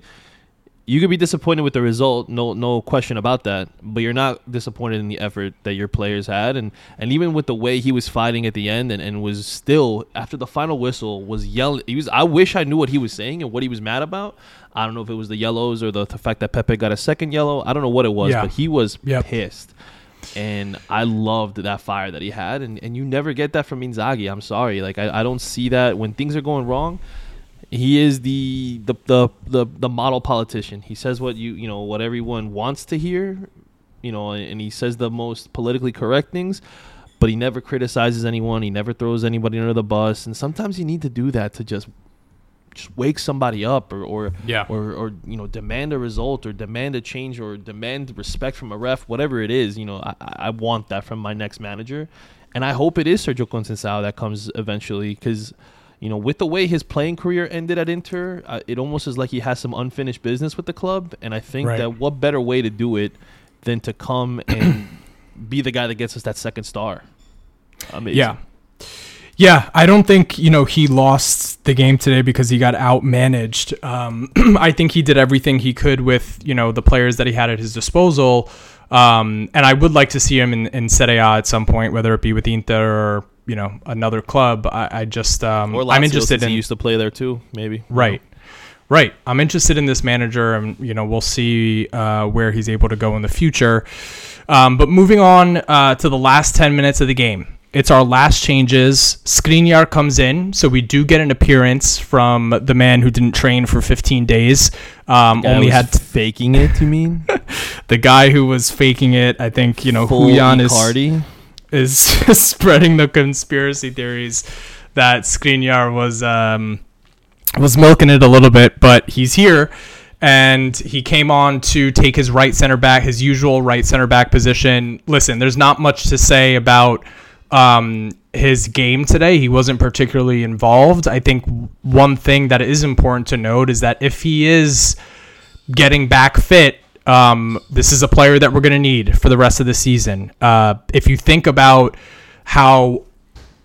you could be disappointed with the result. No, no question about that. But you're not disappointed in the effort that your players had, and and even with the way he was fighting at the end, and, and was still after the final whistle was yelling. He was. I wish I knew what he was saying and what he was mad about. I don't know if it was the yellows or the, the fact that Pepe got a second yellow. I don't know what it was, Yeah. but he was Yep. pissed and I loved that fire that he had, and, and you never get that from Inzaghi. I'm sorry, like I, I don't see that when things are going wrong. He is the the, the the the model politician. He says what you you know what everyone wants to hear, you know, and he says the most politically correct things. But he never criticizes anyone. He never throws anybody under the bus. And sometimes you need to do that to just just wake somebody up or or Yeah. or, or you know demand a result or demand a change or demand respect from a ref whatever it is you know I, I want that from my next manager and I hope it is Sergio Conceição that comes eventually because you know with the way his playing career ended at Inter uh, it almost is like he has some unfinished business with the club and I think Right. that what better way to do it than to come and be the guy that gets us that second star amazing Yeah. Yeah, I don't think, you know, he lost the game today because he got outmanaged. Um, I think he did everything he could with, you know, the players that he had at his disposal. Um, and I would like to see him in, in Serie A at some point, whether it be with Inter or, you know, another club. I, I just, um, or Lazio, I'm interested in. he used to play there too maybe Right. Right. I'm interested in this manager, and you know we'll see uh, where he's able to go in the future. Um, but moving on uh, to the last ten minutes of the game, it's our last changes. Skriniar comes in, so we do get an appearance from the man who didn't train for 15 days. Um, only had faking it you mean the guy who was faking it. I think you know Full Huyan is Icardi. is spreading the conspiracy theories that Skriniar was um, was milking it a little bit, but he's here. And he came on to take his right center back, his usual right center back position. Listen, there's not much to say about um, his game today. He wasn't particularly involved. I think one thing that is important to note is that if he is getting back fit, um, this is a player that we're going to need for the rest of the season. Uh, if you think about how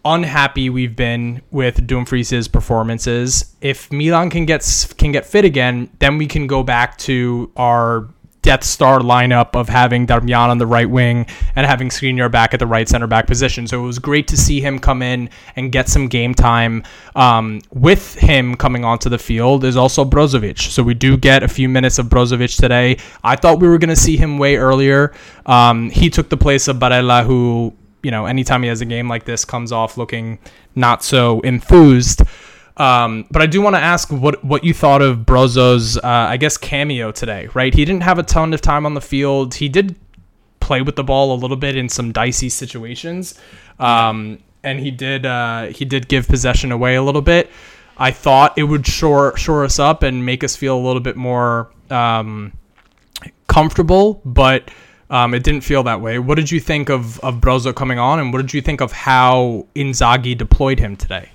unhappy we've been with Dumfries's performances, if Milan can get can get fit again, then we can go back to our Death Star lineup of having Darmian on the right wing and having Skriniar back at the right center back position. So it was great to see him come in and get some game time. Um, with him coming onto the field is also Brozovic. So we do get a few minutes of Brozovic today. I thought we were going to see him way earlier. Um, he took the place of Barella, who you know, anytime he has a game like this, comes off looking not so enthused. Um, but I do want to ask what what you thought of Brozo's, uh, I guess, cameo today. Right, he didn't have a ton of time on the field. He did play with the ball a little bit in some dicey situations, um, and he did uh, he did give possession away a little bit. I thought it would shore shore us up and make us feel a little bit more um, comfortable, but um, it didn't feel that way. What did you think of of Brozo coming on, and what did you think of how Inzaghi deployed him today?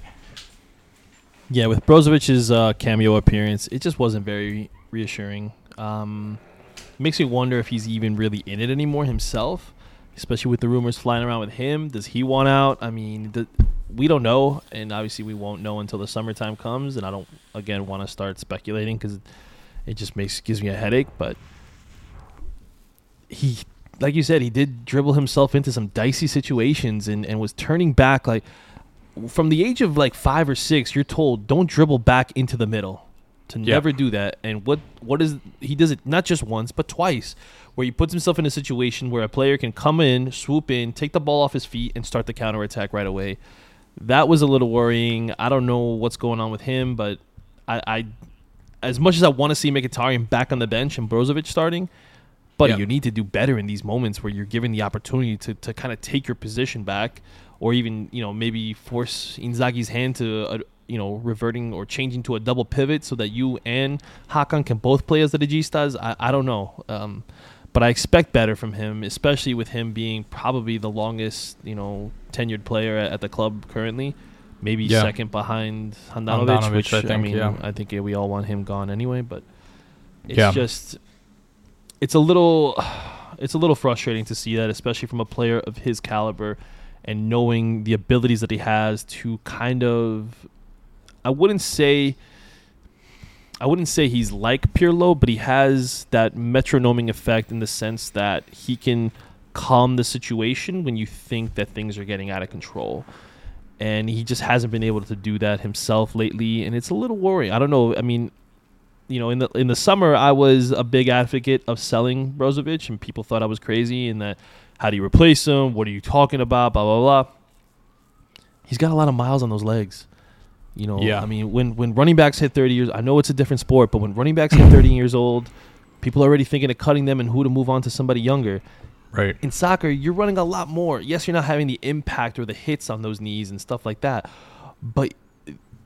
Yeah, with Brozovic's uh, cameo appearance, it just wasn't very reassuring. Um, makes me wonder if he's even really in it anymore himself, especially with the rumors flying around with him. Does he want out? I mean, we don't know, and obviously we won't know until the summertime comes. And I don't, again, want to start speculating because it just makes gives me a headache. But he, like you said, he did dribble himself into some dicey situations and, and was turning back like from the age of like five or six, you're told don't dribble back into the middle. to never do that. And what what is he does it not just once but twice, where he puts himself in a situation where a player can come in, swoop in, take the ball off his feet, and start the counter attack right away. That was a little worrying. I don't know what's going on with him, but I, I as much as I want to see Mkhitaryan back on the bench and Brozovic starting, but Yeah. you need to do better in these moments where you're given the opportunity to, to kind of take your position back, or even you know maybe force Inzaghi's hand to uh, you know reverting or changing to a double pivot so that you and Hakan can both play as the Registas. I, I don't know, um, but I expect better from him, especially with him being probably the longest you know tenured player at, at the club currently. Maybe Yeah. second behind Handanovic, Handanovic, which I I, mean, yeah. I think we all want him gone anyway. But it's Yeah. just it's a little it's a little frustrating to see that, especially from a player of his caliber and knowing the abilities that he has to kind of I wouldn't say I wouldn't say he's like Pirlo, but he has that metronoming effect in the sense that he can calm the situation when you think that things are getting out of control. And he just hasn't been able to do that himself lately, and it's a little worrying. I don't know. I mean, you know, in the in the summer, I was a big advocate of selling Brozovic, and people thought I was crazy. And that, how do you replace him? What are you talking about? Blah blah blah. He's got a lot of miles on those legs. You know, Yeah. I mean, when when running backs hit 30 years, I know it's a different sport, but when running backs hit 30 years old, people are already thinking of cutting them and who to move on to somebody younger. Right. In soccer, you're running a lot more. Yes, you're not having the impact or the hits on those knees and stuff like that, but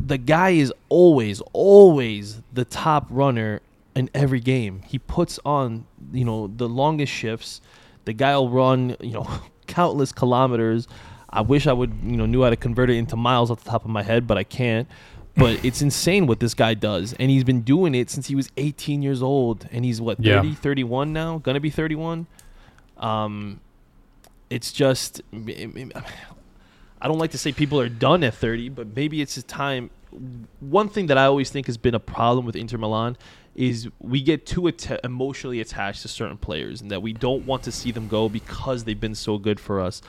the guy is always, always the top runner in every game. He puts on, you know, the longest shifts. The guy will run, you know, countless kilometers. I wish I would, you know, knew how to convert it into miles off the top of my head, but I can't. But it's insane what this guy does. And he's been doing it since he was 18 years old. And he's, what, 30, Yeah. 31 now? Gonna be 31? Um, it's just, I don't like to say people are done at 30, but maybe it's his time. One thing that I always think has been a problem with Inter Milan is we get too atta- emotionally attached to certain players and that we don't want to see them go because they've been so good for us.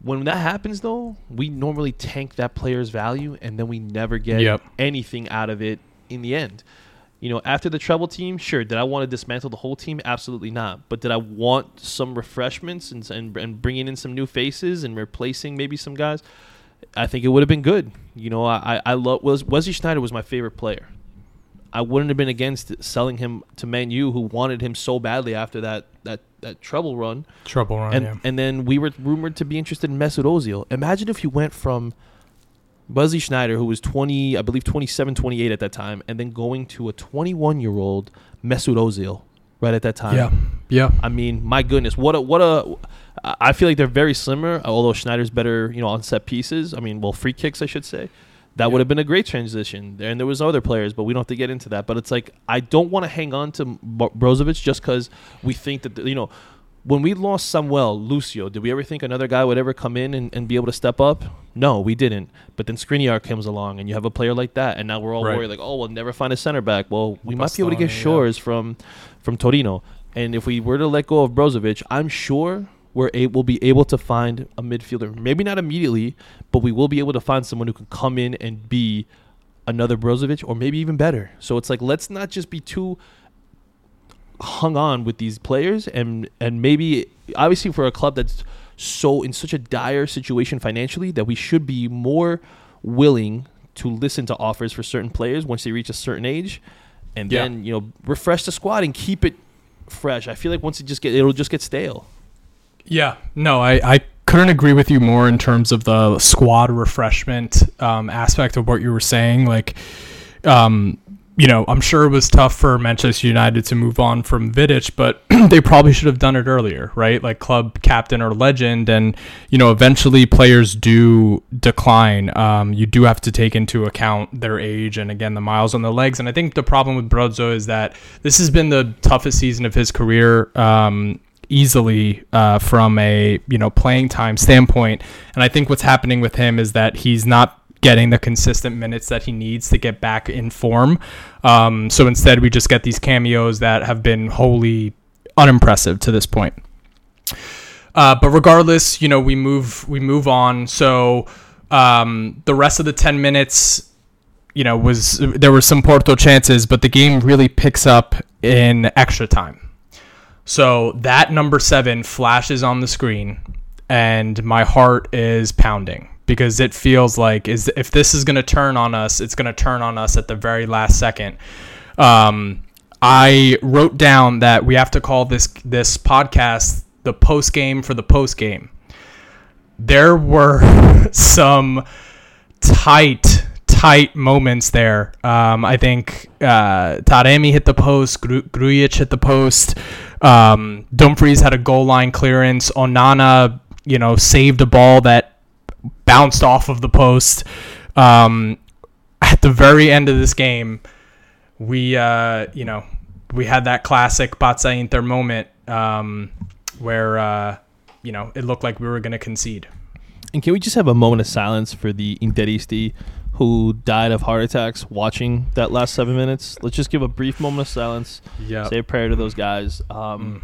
When that happens, though, we normally tank that player's value and then we never get Yep. anything out of it in the end. You know, after the treble team, sure. Did I want to dismantle the whole team? Absolutely not. But did I want some refreshments and and, and bringing in some new faces and replacing maybe some guys? I think it would have been good. You know, I I, love Wes- Wesley Sneijder was my favorite player. I wouldn't have been against selling him to Man U, who wanted him so badly after that that that treble run. Trouble run. And yeah. and then we were rumored to be interested in Mesut Ozil. Imagine if you went from Buzzy Sneijder, who was 20, I believe 27, 28 at that time, and then going to a 21 year old Mesut Ozil right at that time. yeah. Yeah. I mean, my goodness, what a what a. I I feel like they're very similar, although Sneijder's better, you know, on set pieces. I mean, well, free kicks, I should say. That would have been a great transition. There and there was other players, but we don't have to get into that. But it's like I don't want to hang on to Bro- Brozovic just because we think that you know when we lost Samuel Lucio, did we ever think another guy would ever come in and, and be able to step up? No, we didn't. But then Skriniar comes along, and you have a player like that, and now we're all Right. worried like, oh, we'll never find a center back. Well, we might be able to get Bastoni, yeah. Shores from from Torino, and if we were to let go of Brozovic, I'm sure we're able we'll be able to find a midfielder. Maybe not immediately, but we will be able to find someone who can come in and be another Brozovic, or maybe even better. So it's like let's not just be too hung on with these players and and maybe obviously for a club that's so in such a dire situation financially that we should be more willing to listen to offers for certain players once they reach a certain age and Yeah. then you know refresh the squad and keep it fresh i feel like once it just get it'll just get stale Yeah, no, I, I couldn't agree with you more in terms of the squad refreshment um, aspect of what you were saying. Like, um, you know, I'm sure it was tough for Manchester United to move on from Vidic, but they probably should have done it earlier, right? Like club captain or legend, and you know, eventually players do decline. Um, you do have to take into account their age and again the miles on the legs. And I think the problem with Brozo is that this has been the toughest season of his career. Um, easily uh, from a you know playing time standpoint. And I think what's happening with him is that he's not getting the consistent minutes that he needs to get back in form. Um, so instead, we just get these cameos that have been wholly unimpressive to this point. Uh, but regardless, you know, we move we move on. So um, the rest of the ten minutes, you know, was there were some Porto chances, but the game really picks up in extra time. So that number seven flashes on the screen, and my heart is pounding because it feels like is if this is going to turn on us, it's going to turn on us at the very last second. Um, I wrote down that we have to call this this podcast the post game for the post game. There were some tight tight moments there. Um, I think uh, Taremi hit the post, Gru- Grujic hit the post. Um, Dumfries had a goal line clearance. Onana, you know, saved a ball that bounced off of the post. Um, at the very end of this game, we, uh, you know, we had that classic Pazza Inter moment um, where, uh, you know, it looked like we were going to concede. And can we just have a moment of silence for the Interisti who died of heart attacks watching that last seven minutes? Let's just give a brief moment of silence. Yeah. Say a prayer to those guys. Um,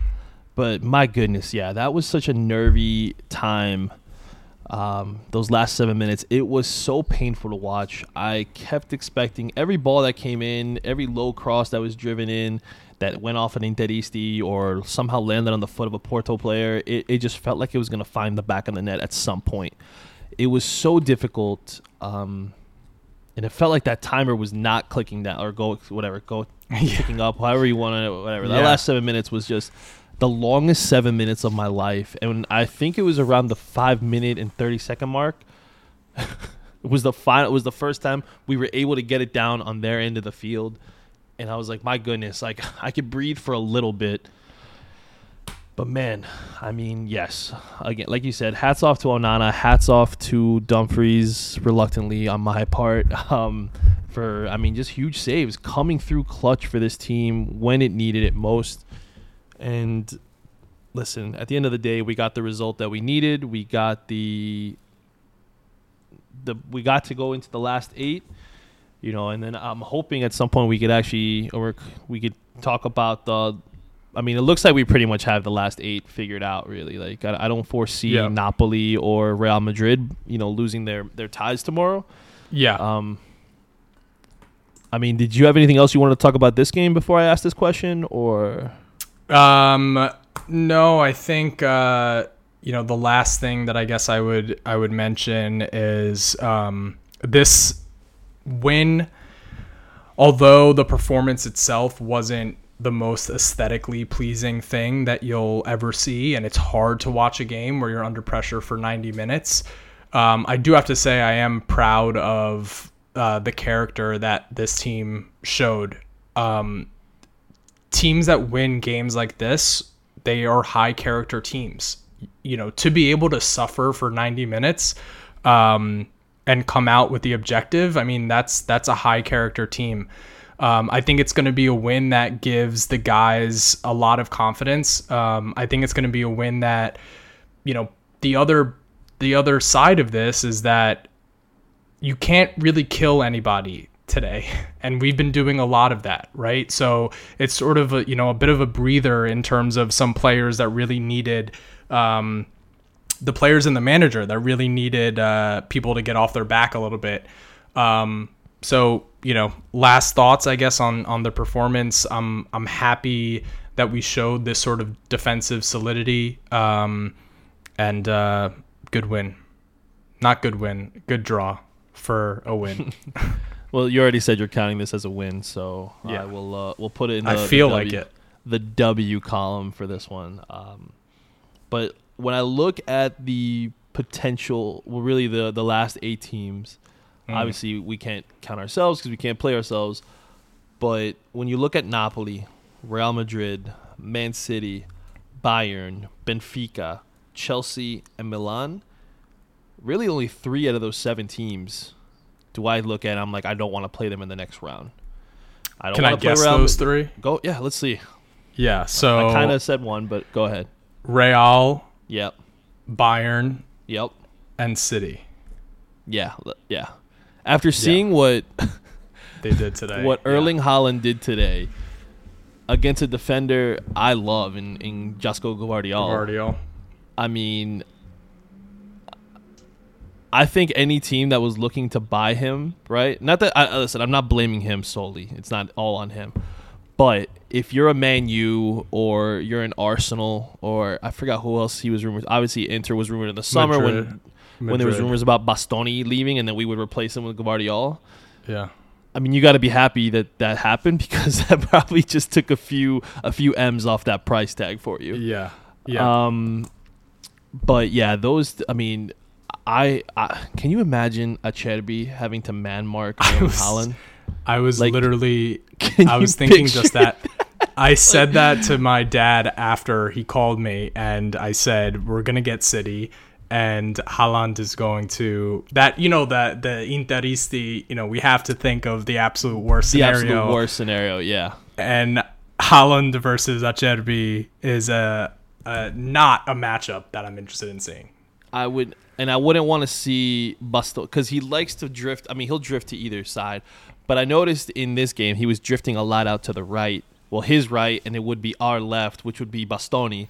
But my goodness, yeah, that was such a nervy time. Um, those last seven minutes, it was so painful to watch. I kept expecting every ball that came in, every low cross that was driven in, that went off an Interisti or somehow landed on the foot of a Porto player. It, it just felt like it was going to find the back of the net at some point. It was so difficult. Um, and it felt like that timer was not clicking down or go whatever go picking up however you want to whatever. That last seven minutes was just the longest seven minutes of my life and i think it was around the five minute and 30 second mark. It was the final it was the first time we were able to get it down on their end of the field and i was like my goodness like i could breathe for a little bit but man, I mean, yes. Again, like you said, hats off to Onana, hats off to Dumfries, reluctantly on my part, um, for I mean, just huge saves coming through clutch for this team when it needed it most. And listen, at the end of the day, we got the result that we needed. We got the the we got to go into the last eight, you know, and then I'm hoping at some point we could actually or we could talk about the I mean, it looks like we pretty much have the last eight figured out. Really, like I, I don't foresee Yeah. Napoli or Real Madrid, you know, losing their their ties tomorrow. Yeah. Um, I mean, did you have anything else you wanted to talk about this game before I asked this question, or Um, no, I think uh, you know the last thing that I guess I would I would mention is um, this win. Although the performance itself wasn't the most aesthetically pleasing thing that you'll ever see, and it's hard to watch a game where you're under pressure for 90 minutes. Um, I do have to say I am proud of uh, the character that this team showed. Um, teams that win games like this, they are high character teams. You know, to be able to suffer for 90 minutes um, and come out with the objective, I mean, that's that's a high character team. Um, I think it's going to be a win that gives the guys a lot of confidence. Um, I think it's going to be a win that, you know, the other the other side of this is that you can't really kill anybody today. And we've been doing a lot of that right? So it's sort of a you know a bit of a breather in terms of some players that really needed um, the players and the manager that really needed uh, people to get off their back a little bit. Um, so you know last thoughts i guess on on the performance i'm i'm happy that we showed this sort of defensive solidity um, and uh, good win not good win good draw for a win well, you already said you're counting this as a win, so Yeah. I will uh, we'll put it in. The, I the feel like W- it. the W column for this one. Um, but when I look at the potential, well, really the the last eight teams, Mm. obviously we can't count ourselves because we can't play ourselves. But when you look at Napoli, Real Madrid, Man City, Bayern, Benfica, Chelsea, and Milan, really only three out of those seven teams do I look at. I'm like, I don't want to play them in the next round. I don't Can I want to play guess Real those three? Go, yeah, let's see. Yeah. So I kind of said one, but go ahead. Real, Yep. Bayern, Yep. and City. Yeah. Yeah. After seeing what They did today. what Yeah. Erling Haaland did today against a defender I love in in Josko Gvardiol. Gvardiol. I mean, I think any team that was looking to buy him, right? Not that I listen, I'm not blaming him solely. It's not all on him. But if you're a Man U or you're an Arsenal or I forgot who else he was rumored. Obviously, Inter was rumored in the summer when Madrid. when there was rumors about Bastoni leaving and then we would replace him with Gvardiol. Yeah. I mean, you got to be happy that that happened because that probably just took a few a few m's off that price tag for you. Yeah. Yeah. Um, but yeah, those. I mean, I, I can you imagine a Acerbi having to man mark was- Haaland? I was like, literally I was thinking just that. I said that to my dad after he called me, and I said we're gonna get City, and Haaland is going to that. You know that the Interisti. You know we have to think of the absolute worst The scenario, absolute worst scenario. Yeah. and Haaland versus Acerbi is a, a not a matchup that I'm interested in seeing. I would, and I wouldn't want to see Busto because he likes to drift. I mean, he'll drift to either side, but I noticed in this game he was drifting a lot out to the right. Well, his right, and it would be our left, which would be Bastoni,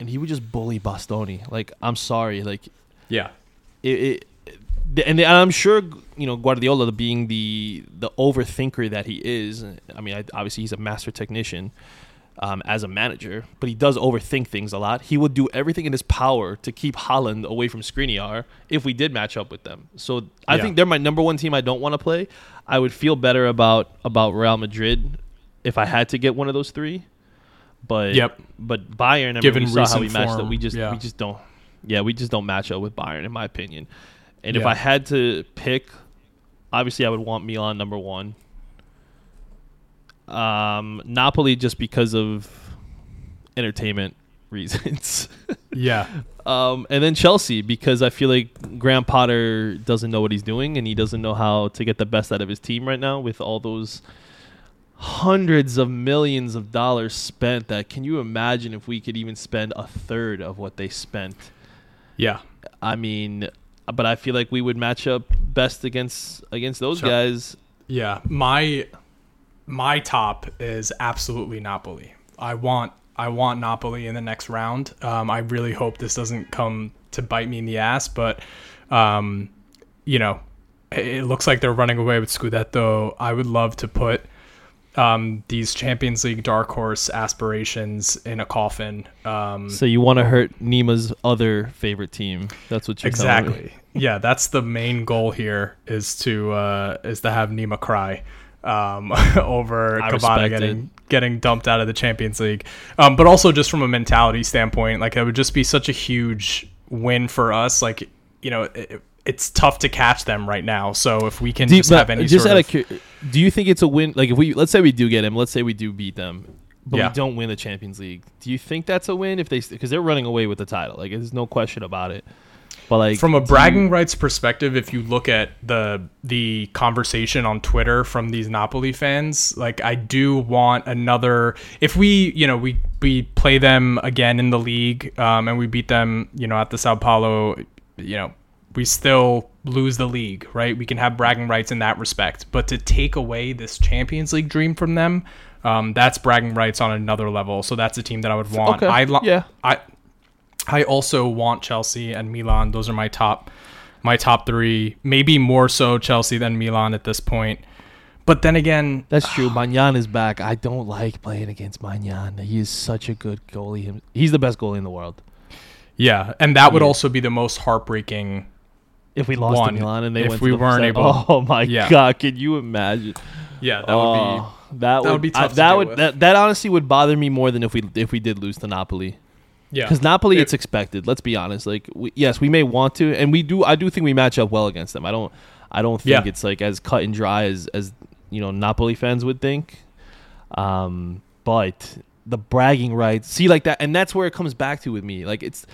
and he would just bully Bastoni. Like, I'm sorry, like Yeah, it, it and I'm sure you know Guardiola being the the overthinker that he is. I mean, I, obviously he's a master technician um, as a manager, but he does overthink things a lot. He would do everything in his power to keep Haaland away from Skriniar if we did match up with them. So I Yeah. think they're my number one team. I don't want to play. I would feel better about about Real Madrid if I had to get one of those three. But Yep. but Bayern, I mean, Given we saw how we matched up. We just yeah. we just don't. Yeah, we just don't match up with Bayern, in my opinion. And if I had to pick, obviously I would want Milan number one. Um, Napoli just because of entertainment reasons. yeah, um, and then Chelsea because I feel like Graham Potter doesn't know what he's doing and he doesn't know how to get the best out of his team right now with all those hundreds of millions of dollars spent. That can you imagine if we could even spend a third of what they spent? yeah. I mean, but I feel like we would match up best against against those Sure. guys. Yeah, my my top is absolutely Napoli. I want I want Napoli in the next round. Um, I really hope this doesn't come to bite me in the ass, but um, you know, it, it looks like they're running away with Scudetto. I would love to put um, these Champions League dark horse aspirations in a coffin. Um, So you want to hurt Nima's other favorite team? That's what me. exactly. yeah, that's the main goal here is to uh, is to have Nima cry um, over I getting getting dumped out of the Champions League. Um, but also just from a mentality standpoint, like it would just be such a huge win for us. Like you know, it, it's tough to catch them right now. So if we can Do just have any just sort of do you think it's a win? Like if we let's say we do get him, let's say we do beat them, but Yeah. we don't win the Champions League. Do you think that's a win if they because they're running away with the title? Like there's no question about it. But like from a bragging you- rights perspective, if you look at the the conversation on Twitter from these Napoli fans, like I do want another. If we, you know, we we play them again in the league, um, and we beat them, you know, at the San Paolo, you know, we still lose the league, right? We can have bragging rights in that respect, but to take away this Champions League dream from them. Um, that's bragging rights on another level. So that's a team that I would want. Okay, I lo- yeah. I I also want Chelsea and Milan. Those are my top my top three. Maybe more so Chelsea than Milan at this point. But then again, That's true. Maignan is back. I don't like playing against Maignan. He is such a good goalie. Him- He's the best goalie in the world. yeah, and that would Yeah. also be the most heartbreaking. If we lost One, to Milan and they if went we to the weren't se- able- oh my Yeah. god, can you imagine? Yeah, that oh, would that would, would be I- tough to that deal would with. that, that honestly would bother me more than if we if we did lose to Napoli. yeah. Because Napoli, It- it's expected. Let's be honest. Like, we, yes, we may want to, and we do. I do think we match up well against them. I don't. I don't think Yeah. it's like as cut and dry as as you know Napoli fans would think. Um, but the bragging rights, see, like that, and that's where it comes back to with me. Like, it's.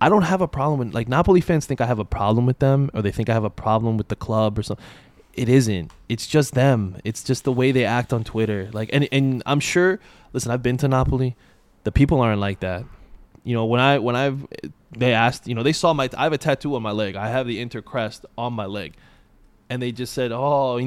I don't have a problem with like Napoli fans think I have a problem with them, or they think I have a problem with the club or something. It isn't. It's just them. It's just the way they act on Twitter. Like, and and I'm sure. Listen, I've been to Napoli. The people aren't like that you know when i when i've they asked you know they saw my i have a tattoo on my leg i have the inter crest on my leg and they just said oh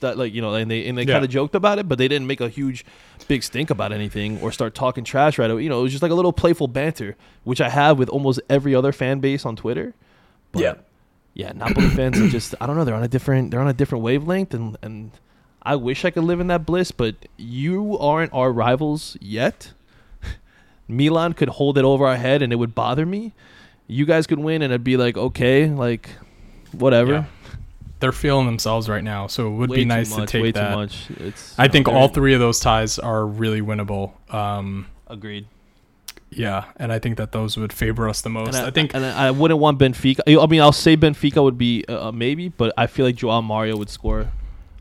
that like you know and they and they Yeah. kind of joked about it but they didn't make a huge big stink about anything or start talking trash right away you know it was just like a little playful banter which i have with almost every other fan base on twitter but Yeah. yeah, Napoli fans are just I don't know, they're on a different they're on a different wavelength and and I wish I could live in that bliss, but you aren't our rivals yet. Milan could hold it over our head and it would bother me. You guys could win and it'd be like, okay, like whatever. Yeah. They're feeling themselves right now, so it would Way be nice much, to way take that. too much. It's I think all three of those ties are really winnable. Um, agreed. yeah, and I think that those would favor us the most. And I, think and I wouldn't want Benfica. I mean, I'll say Benfica would be a a maybe, but I feel like Joao Mario would score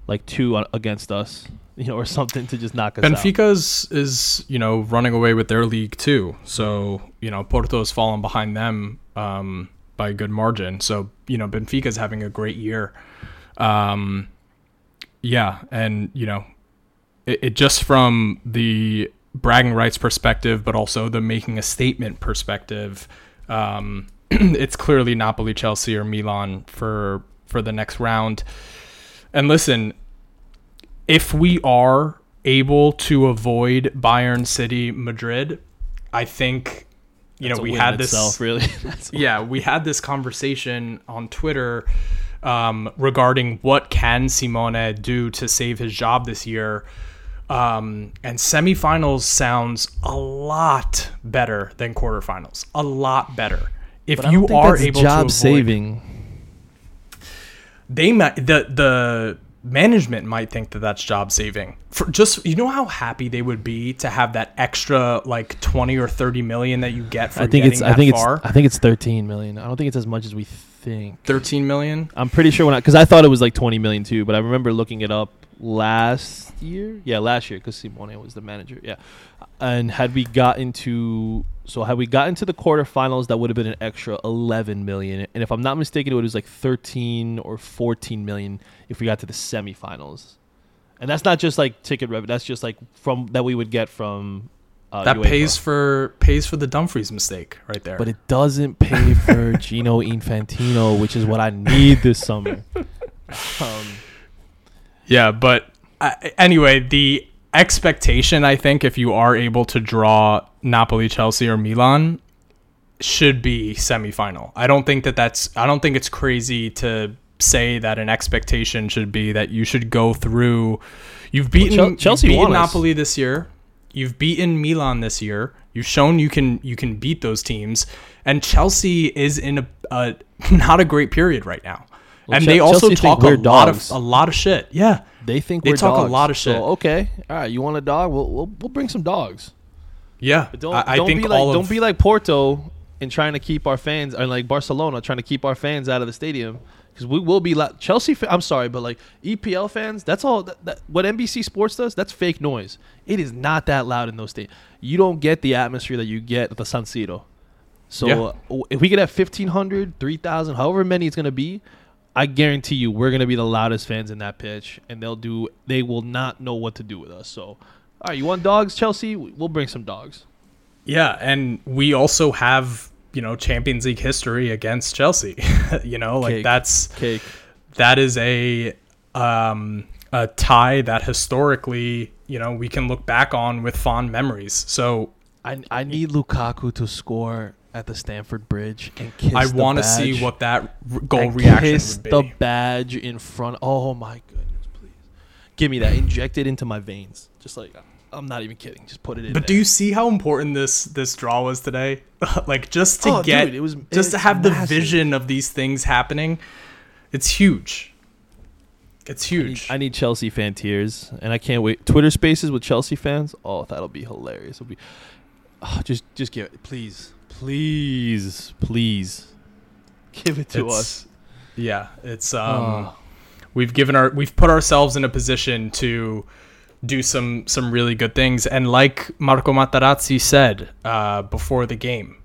like two against us, you know, or something to just knock us out. Benfica's is you know running away with their league too. So you know Porto's fallen behind them um, by a good margin. So you know Benfica's having a great year. Um, yeah, and you know it, it just from the bragging rights perspective, but also the making a statement perspective. Um, it's clearly Napoli, Chelsea, or Milan for for the next round. And listen, if we are able to avoid Bayern City, Madrid, I think you That's know we had this itself, really. Yeah, we had this conversation on Twitter um, regarding what can Simone do to save his job this year. Um, and semifinals sounds a lot better than quarterfinals. A lot better. If but I don't you are able job to avoid, saving. they might the the management might think that that's job saving for just you know how happy they would be to have that extra like 20 or 30 million that you get for I think it's. I think far it's. I think it's 13 million. I don't think it's as much as we think. 13 million I'm pretty sure when I because I thought it was like 20 million too, but I remember looking it up last year. Yeah, last year because Simone was the manager. Yeah, and had we gotten to so had we gotten to the quarterfinals, that would have been an extra 11 million. And if I'm not mistaken, it was like 13 or 14 million if we got to the semifinals. And that's not just like ticket revenue. That's just like from that we would get from uh, that UEFA. pays for pays for the Dumfries mistake right there. But it doesn't pay for Gino Infantino, which is what I need this summer. Um, yeah, but uh, anyway, the expectation I think if you are able to draw Napoli, Chelsea, or Milan should be semifinal. I don't think that that's I don't think it's crazy to say that an expectation should be that you should go through. You've beaten Chel- Chelsea you've beaten us. Napoli this year. You've beaten Milan this year. You've shown you can you can beat those teams, and Chelsea is in a, a not a great period right now. Well, and Che- they also Chelsea talk a lot of a lot of shit. Yeah, they think They talk a lot of shit. So, okay, all right. You want a dog? We'll we'll, we'll bring some dogs. yeah. But don't I, I don't think be like don't be like Porto and trying to keep our fans and like Barcelona trying to keep our fans out of the stadium because we will be like Chelsea. Fa- I'm sorry, but like EPL fans, that's all. That, that, what NBC Sports does, that's fake noise. It is not that loud in those stadiums. You don't get the atmosphere that you get at the San Siro. So Yeah. uh, if we get at 1,500, 3,000, however many it's going to be, I guarantee you we're going to be the loudest fans in that pitch, and they'll do. They will not know what to do with us. So, all right, you want dogs, Chelsea? We'll bring some dogs. Yeah, and we also have you know Champions League history against Chelsea. you know, like Cake. that's Cake. that is a um, a tie that historically you know we can look back on with fond memories. So I I need Lukaku to score at the Stamford Bridge and kiss. I want to see what that r- goal and reaction kiss would be. the badge in front. Oh my goodness, please give me that. Inject it into my veins. Just like I'm not even kidding. Just put it in. But do you see how important this this draw was today? like just to Oh, get dude, it was- just to have the vision of these things happening. It's huge. It's I need, huge. I need Chelsea fan tears, and I can't wait. Twitter Spaces with Chelsea fans. Oh, that'll be hilarious. It'll be. Oh, just just give it, please, please, please, give it to It's- us. Yeah, it's um Oh. we've given our we've put ourselves in a position to do some some really good things. And like Marco Materazzi said uh, before the game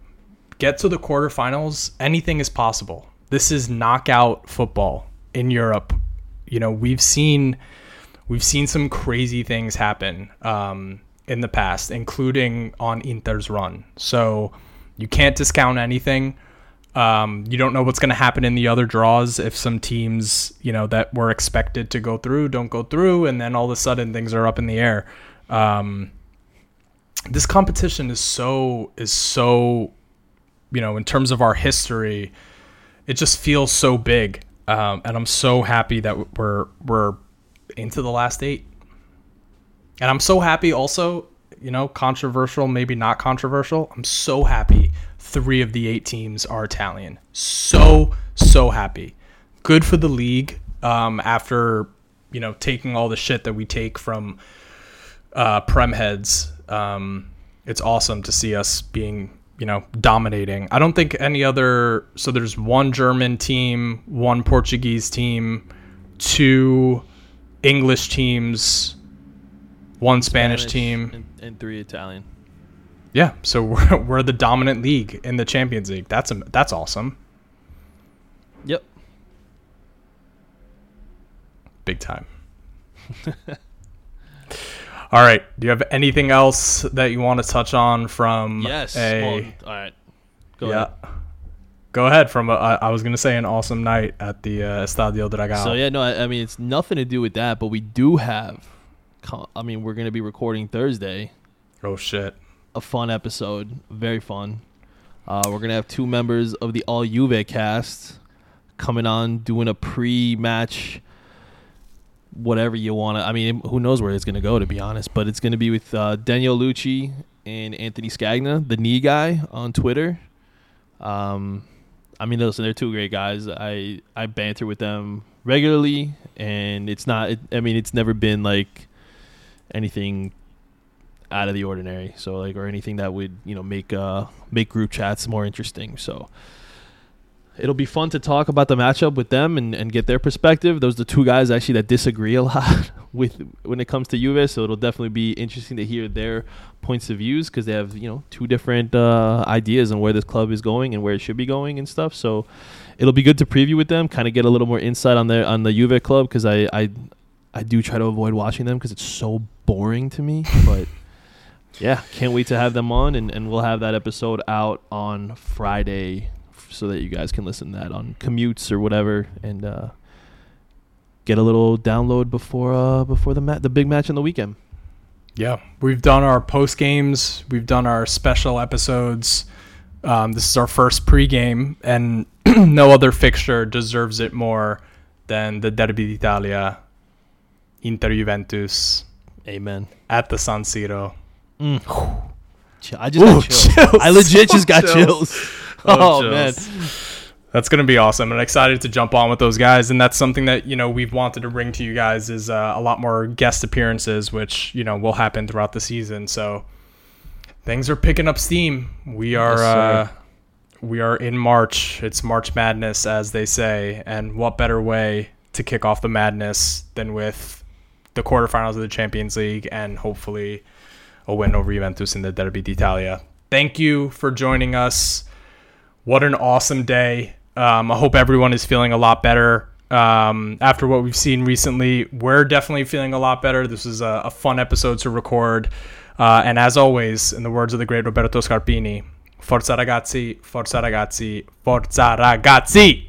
get to the quarterfinals anything is possible. This is knockout football in Europe. You know we've seen we've seen some crazy things happen um, in the past including on Inter's run. So you can't discount anything um, you don't know what's going to happen in the other draws if some teams, you know, that were expected to go through don't go through, and then all of a sudden things are up in the air. Um, this competition is so is so, you know, in terms of our history, it just feels so big, um, and I'm so happy that we're we're into the last eight, and I'm so happy also. You know, controversial, maybe not controversial. I'm so happy three of the eight teams are Italian. So so happy. Good for the league. Um, after you know taking all the shit that we take from uh, prem heads. Um, it's awesome to see us being you know dominating. I don't think any other. So there's one German team, one Portuguese team, two English teams, one Spanish, team. and, and three Italian. Yeah, so we're, we're the dominant league in the Champions League. That's that's awesome. Yep. Big time. All right. Do you have anything else that you want to touch on from Yes. a Well, all right. Go yeah. ahead. Go ahead. From a, I I was gonna say an awesome night at the uh, Estadio Dragao. So yeah, no, I, I mean it's nothing to do with that, but we do have. I mean, we're gonna be recording Thursday. Oh shit. A fun episode, very fun. Uh, we're gonna have two members of the All Juve cast coming on, doing a pre-match, whatever you want to. I mean, who knows where it's gonna go, to be honest. But it's gonna be with uh, Daniel Lucci and Anthony Scagna, the knee guy on Twitter. Um, I mean, listen, they're two great guys. I I banter with them regularly, and it's not. It, I mean, it's never been like anything out of the ordinary. So like, or anything that would you know make uh make group chats more interesting. So it'll be fun to talk about the matchup with them and, and get their perspective. Those are the two guys actually that disagree a lot with when it comes to Juve. So it'll definitely be interesting to hear their points of views because they have you know two different uh, ideas on where this club is going and where it should be going and stuff. So it'll be good to preview with them, kind of get a little more insight on their on the Juve club because I, I I do try to avoid watching them because it's so boring to me. But yeah, can't wait to have them on, and, and we'll have that episode out on Friday so that you guys can listen to that on commutes or whatever, and uh, get a little download before uh, before the ma- the big match on the weekend. Yeah, we've done our post games. We've done our special episodes. Um, this is our first pregame, and no other fixture deserves it more than the Derby d'Italia, Inter Juventus Amen. at the San Siro. Ch- I just Ooh, got chills. chills. I legit just got Chills. chills. Oh, Oh, man. That's gonna be awesome, and excited to jump on with those guys. And that's something that you know we've wanted to bring to you guys is uh, a lot more guest appearances, which you know will happen throughout the season. So things are picking up steam. We are Yes, uh, we are in March. It's March Madness, as they say, and what better way to kick off the madness than with the quarterfinals of the Champions League and hopefully a win over Juventus in the Derby d'Italia. Thank you for joining us. What an awesome day. Um, I hope everyone is feeling a lot better um, after what we've seen recently. We're definitely feeling a lot better. This is a, a fun episode to record. Uh, and as always, in the words of the great Roberto Scarpini, Forza ragazzi, forza ragazzi, forza ragazzi.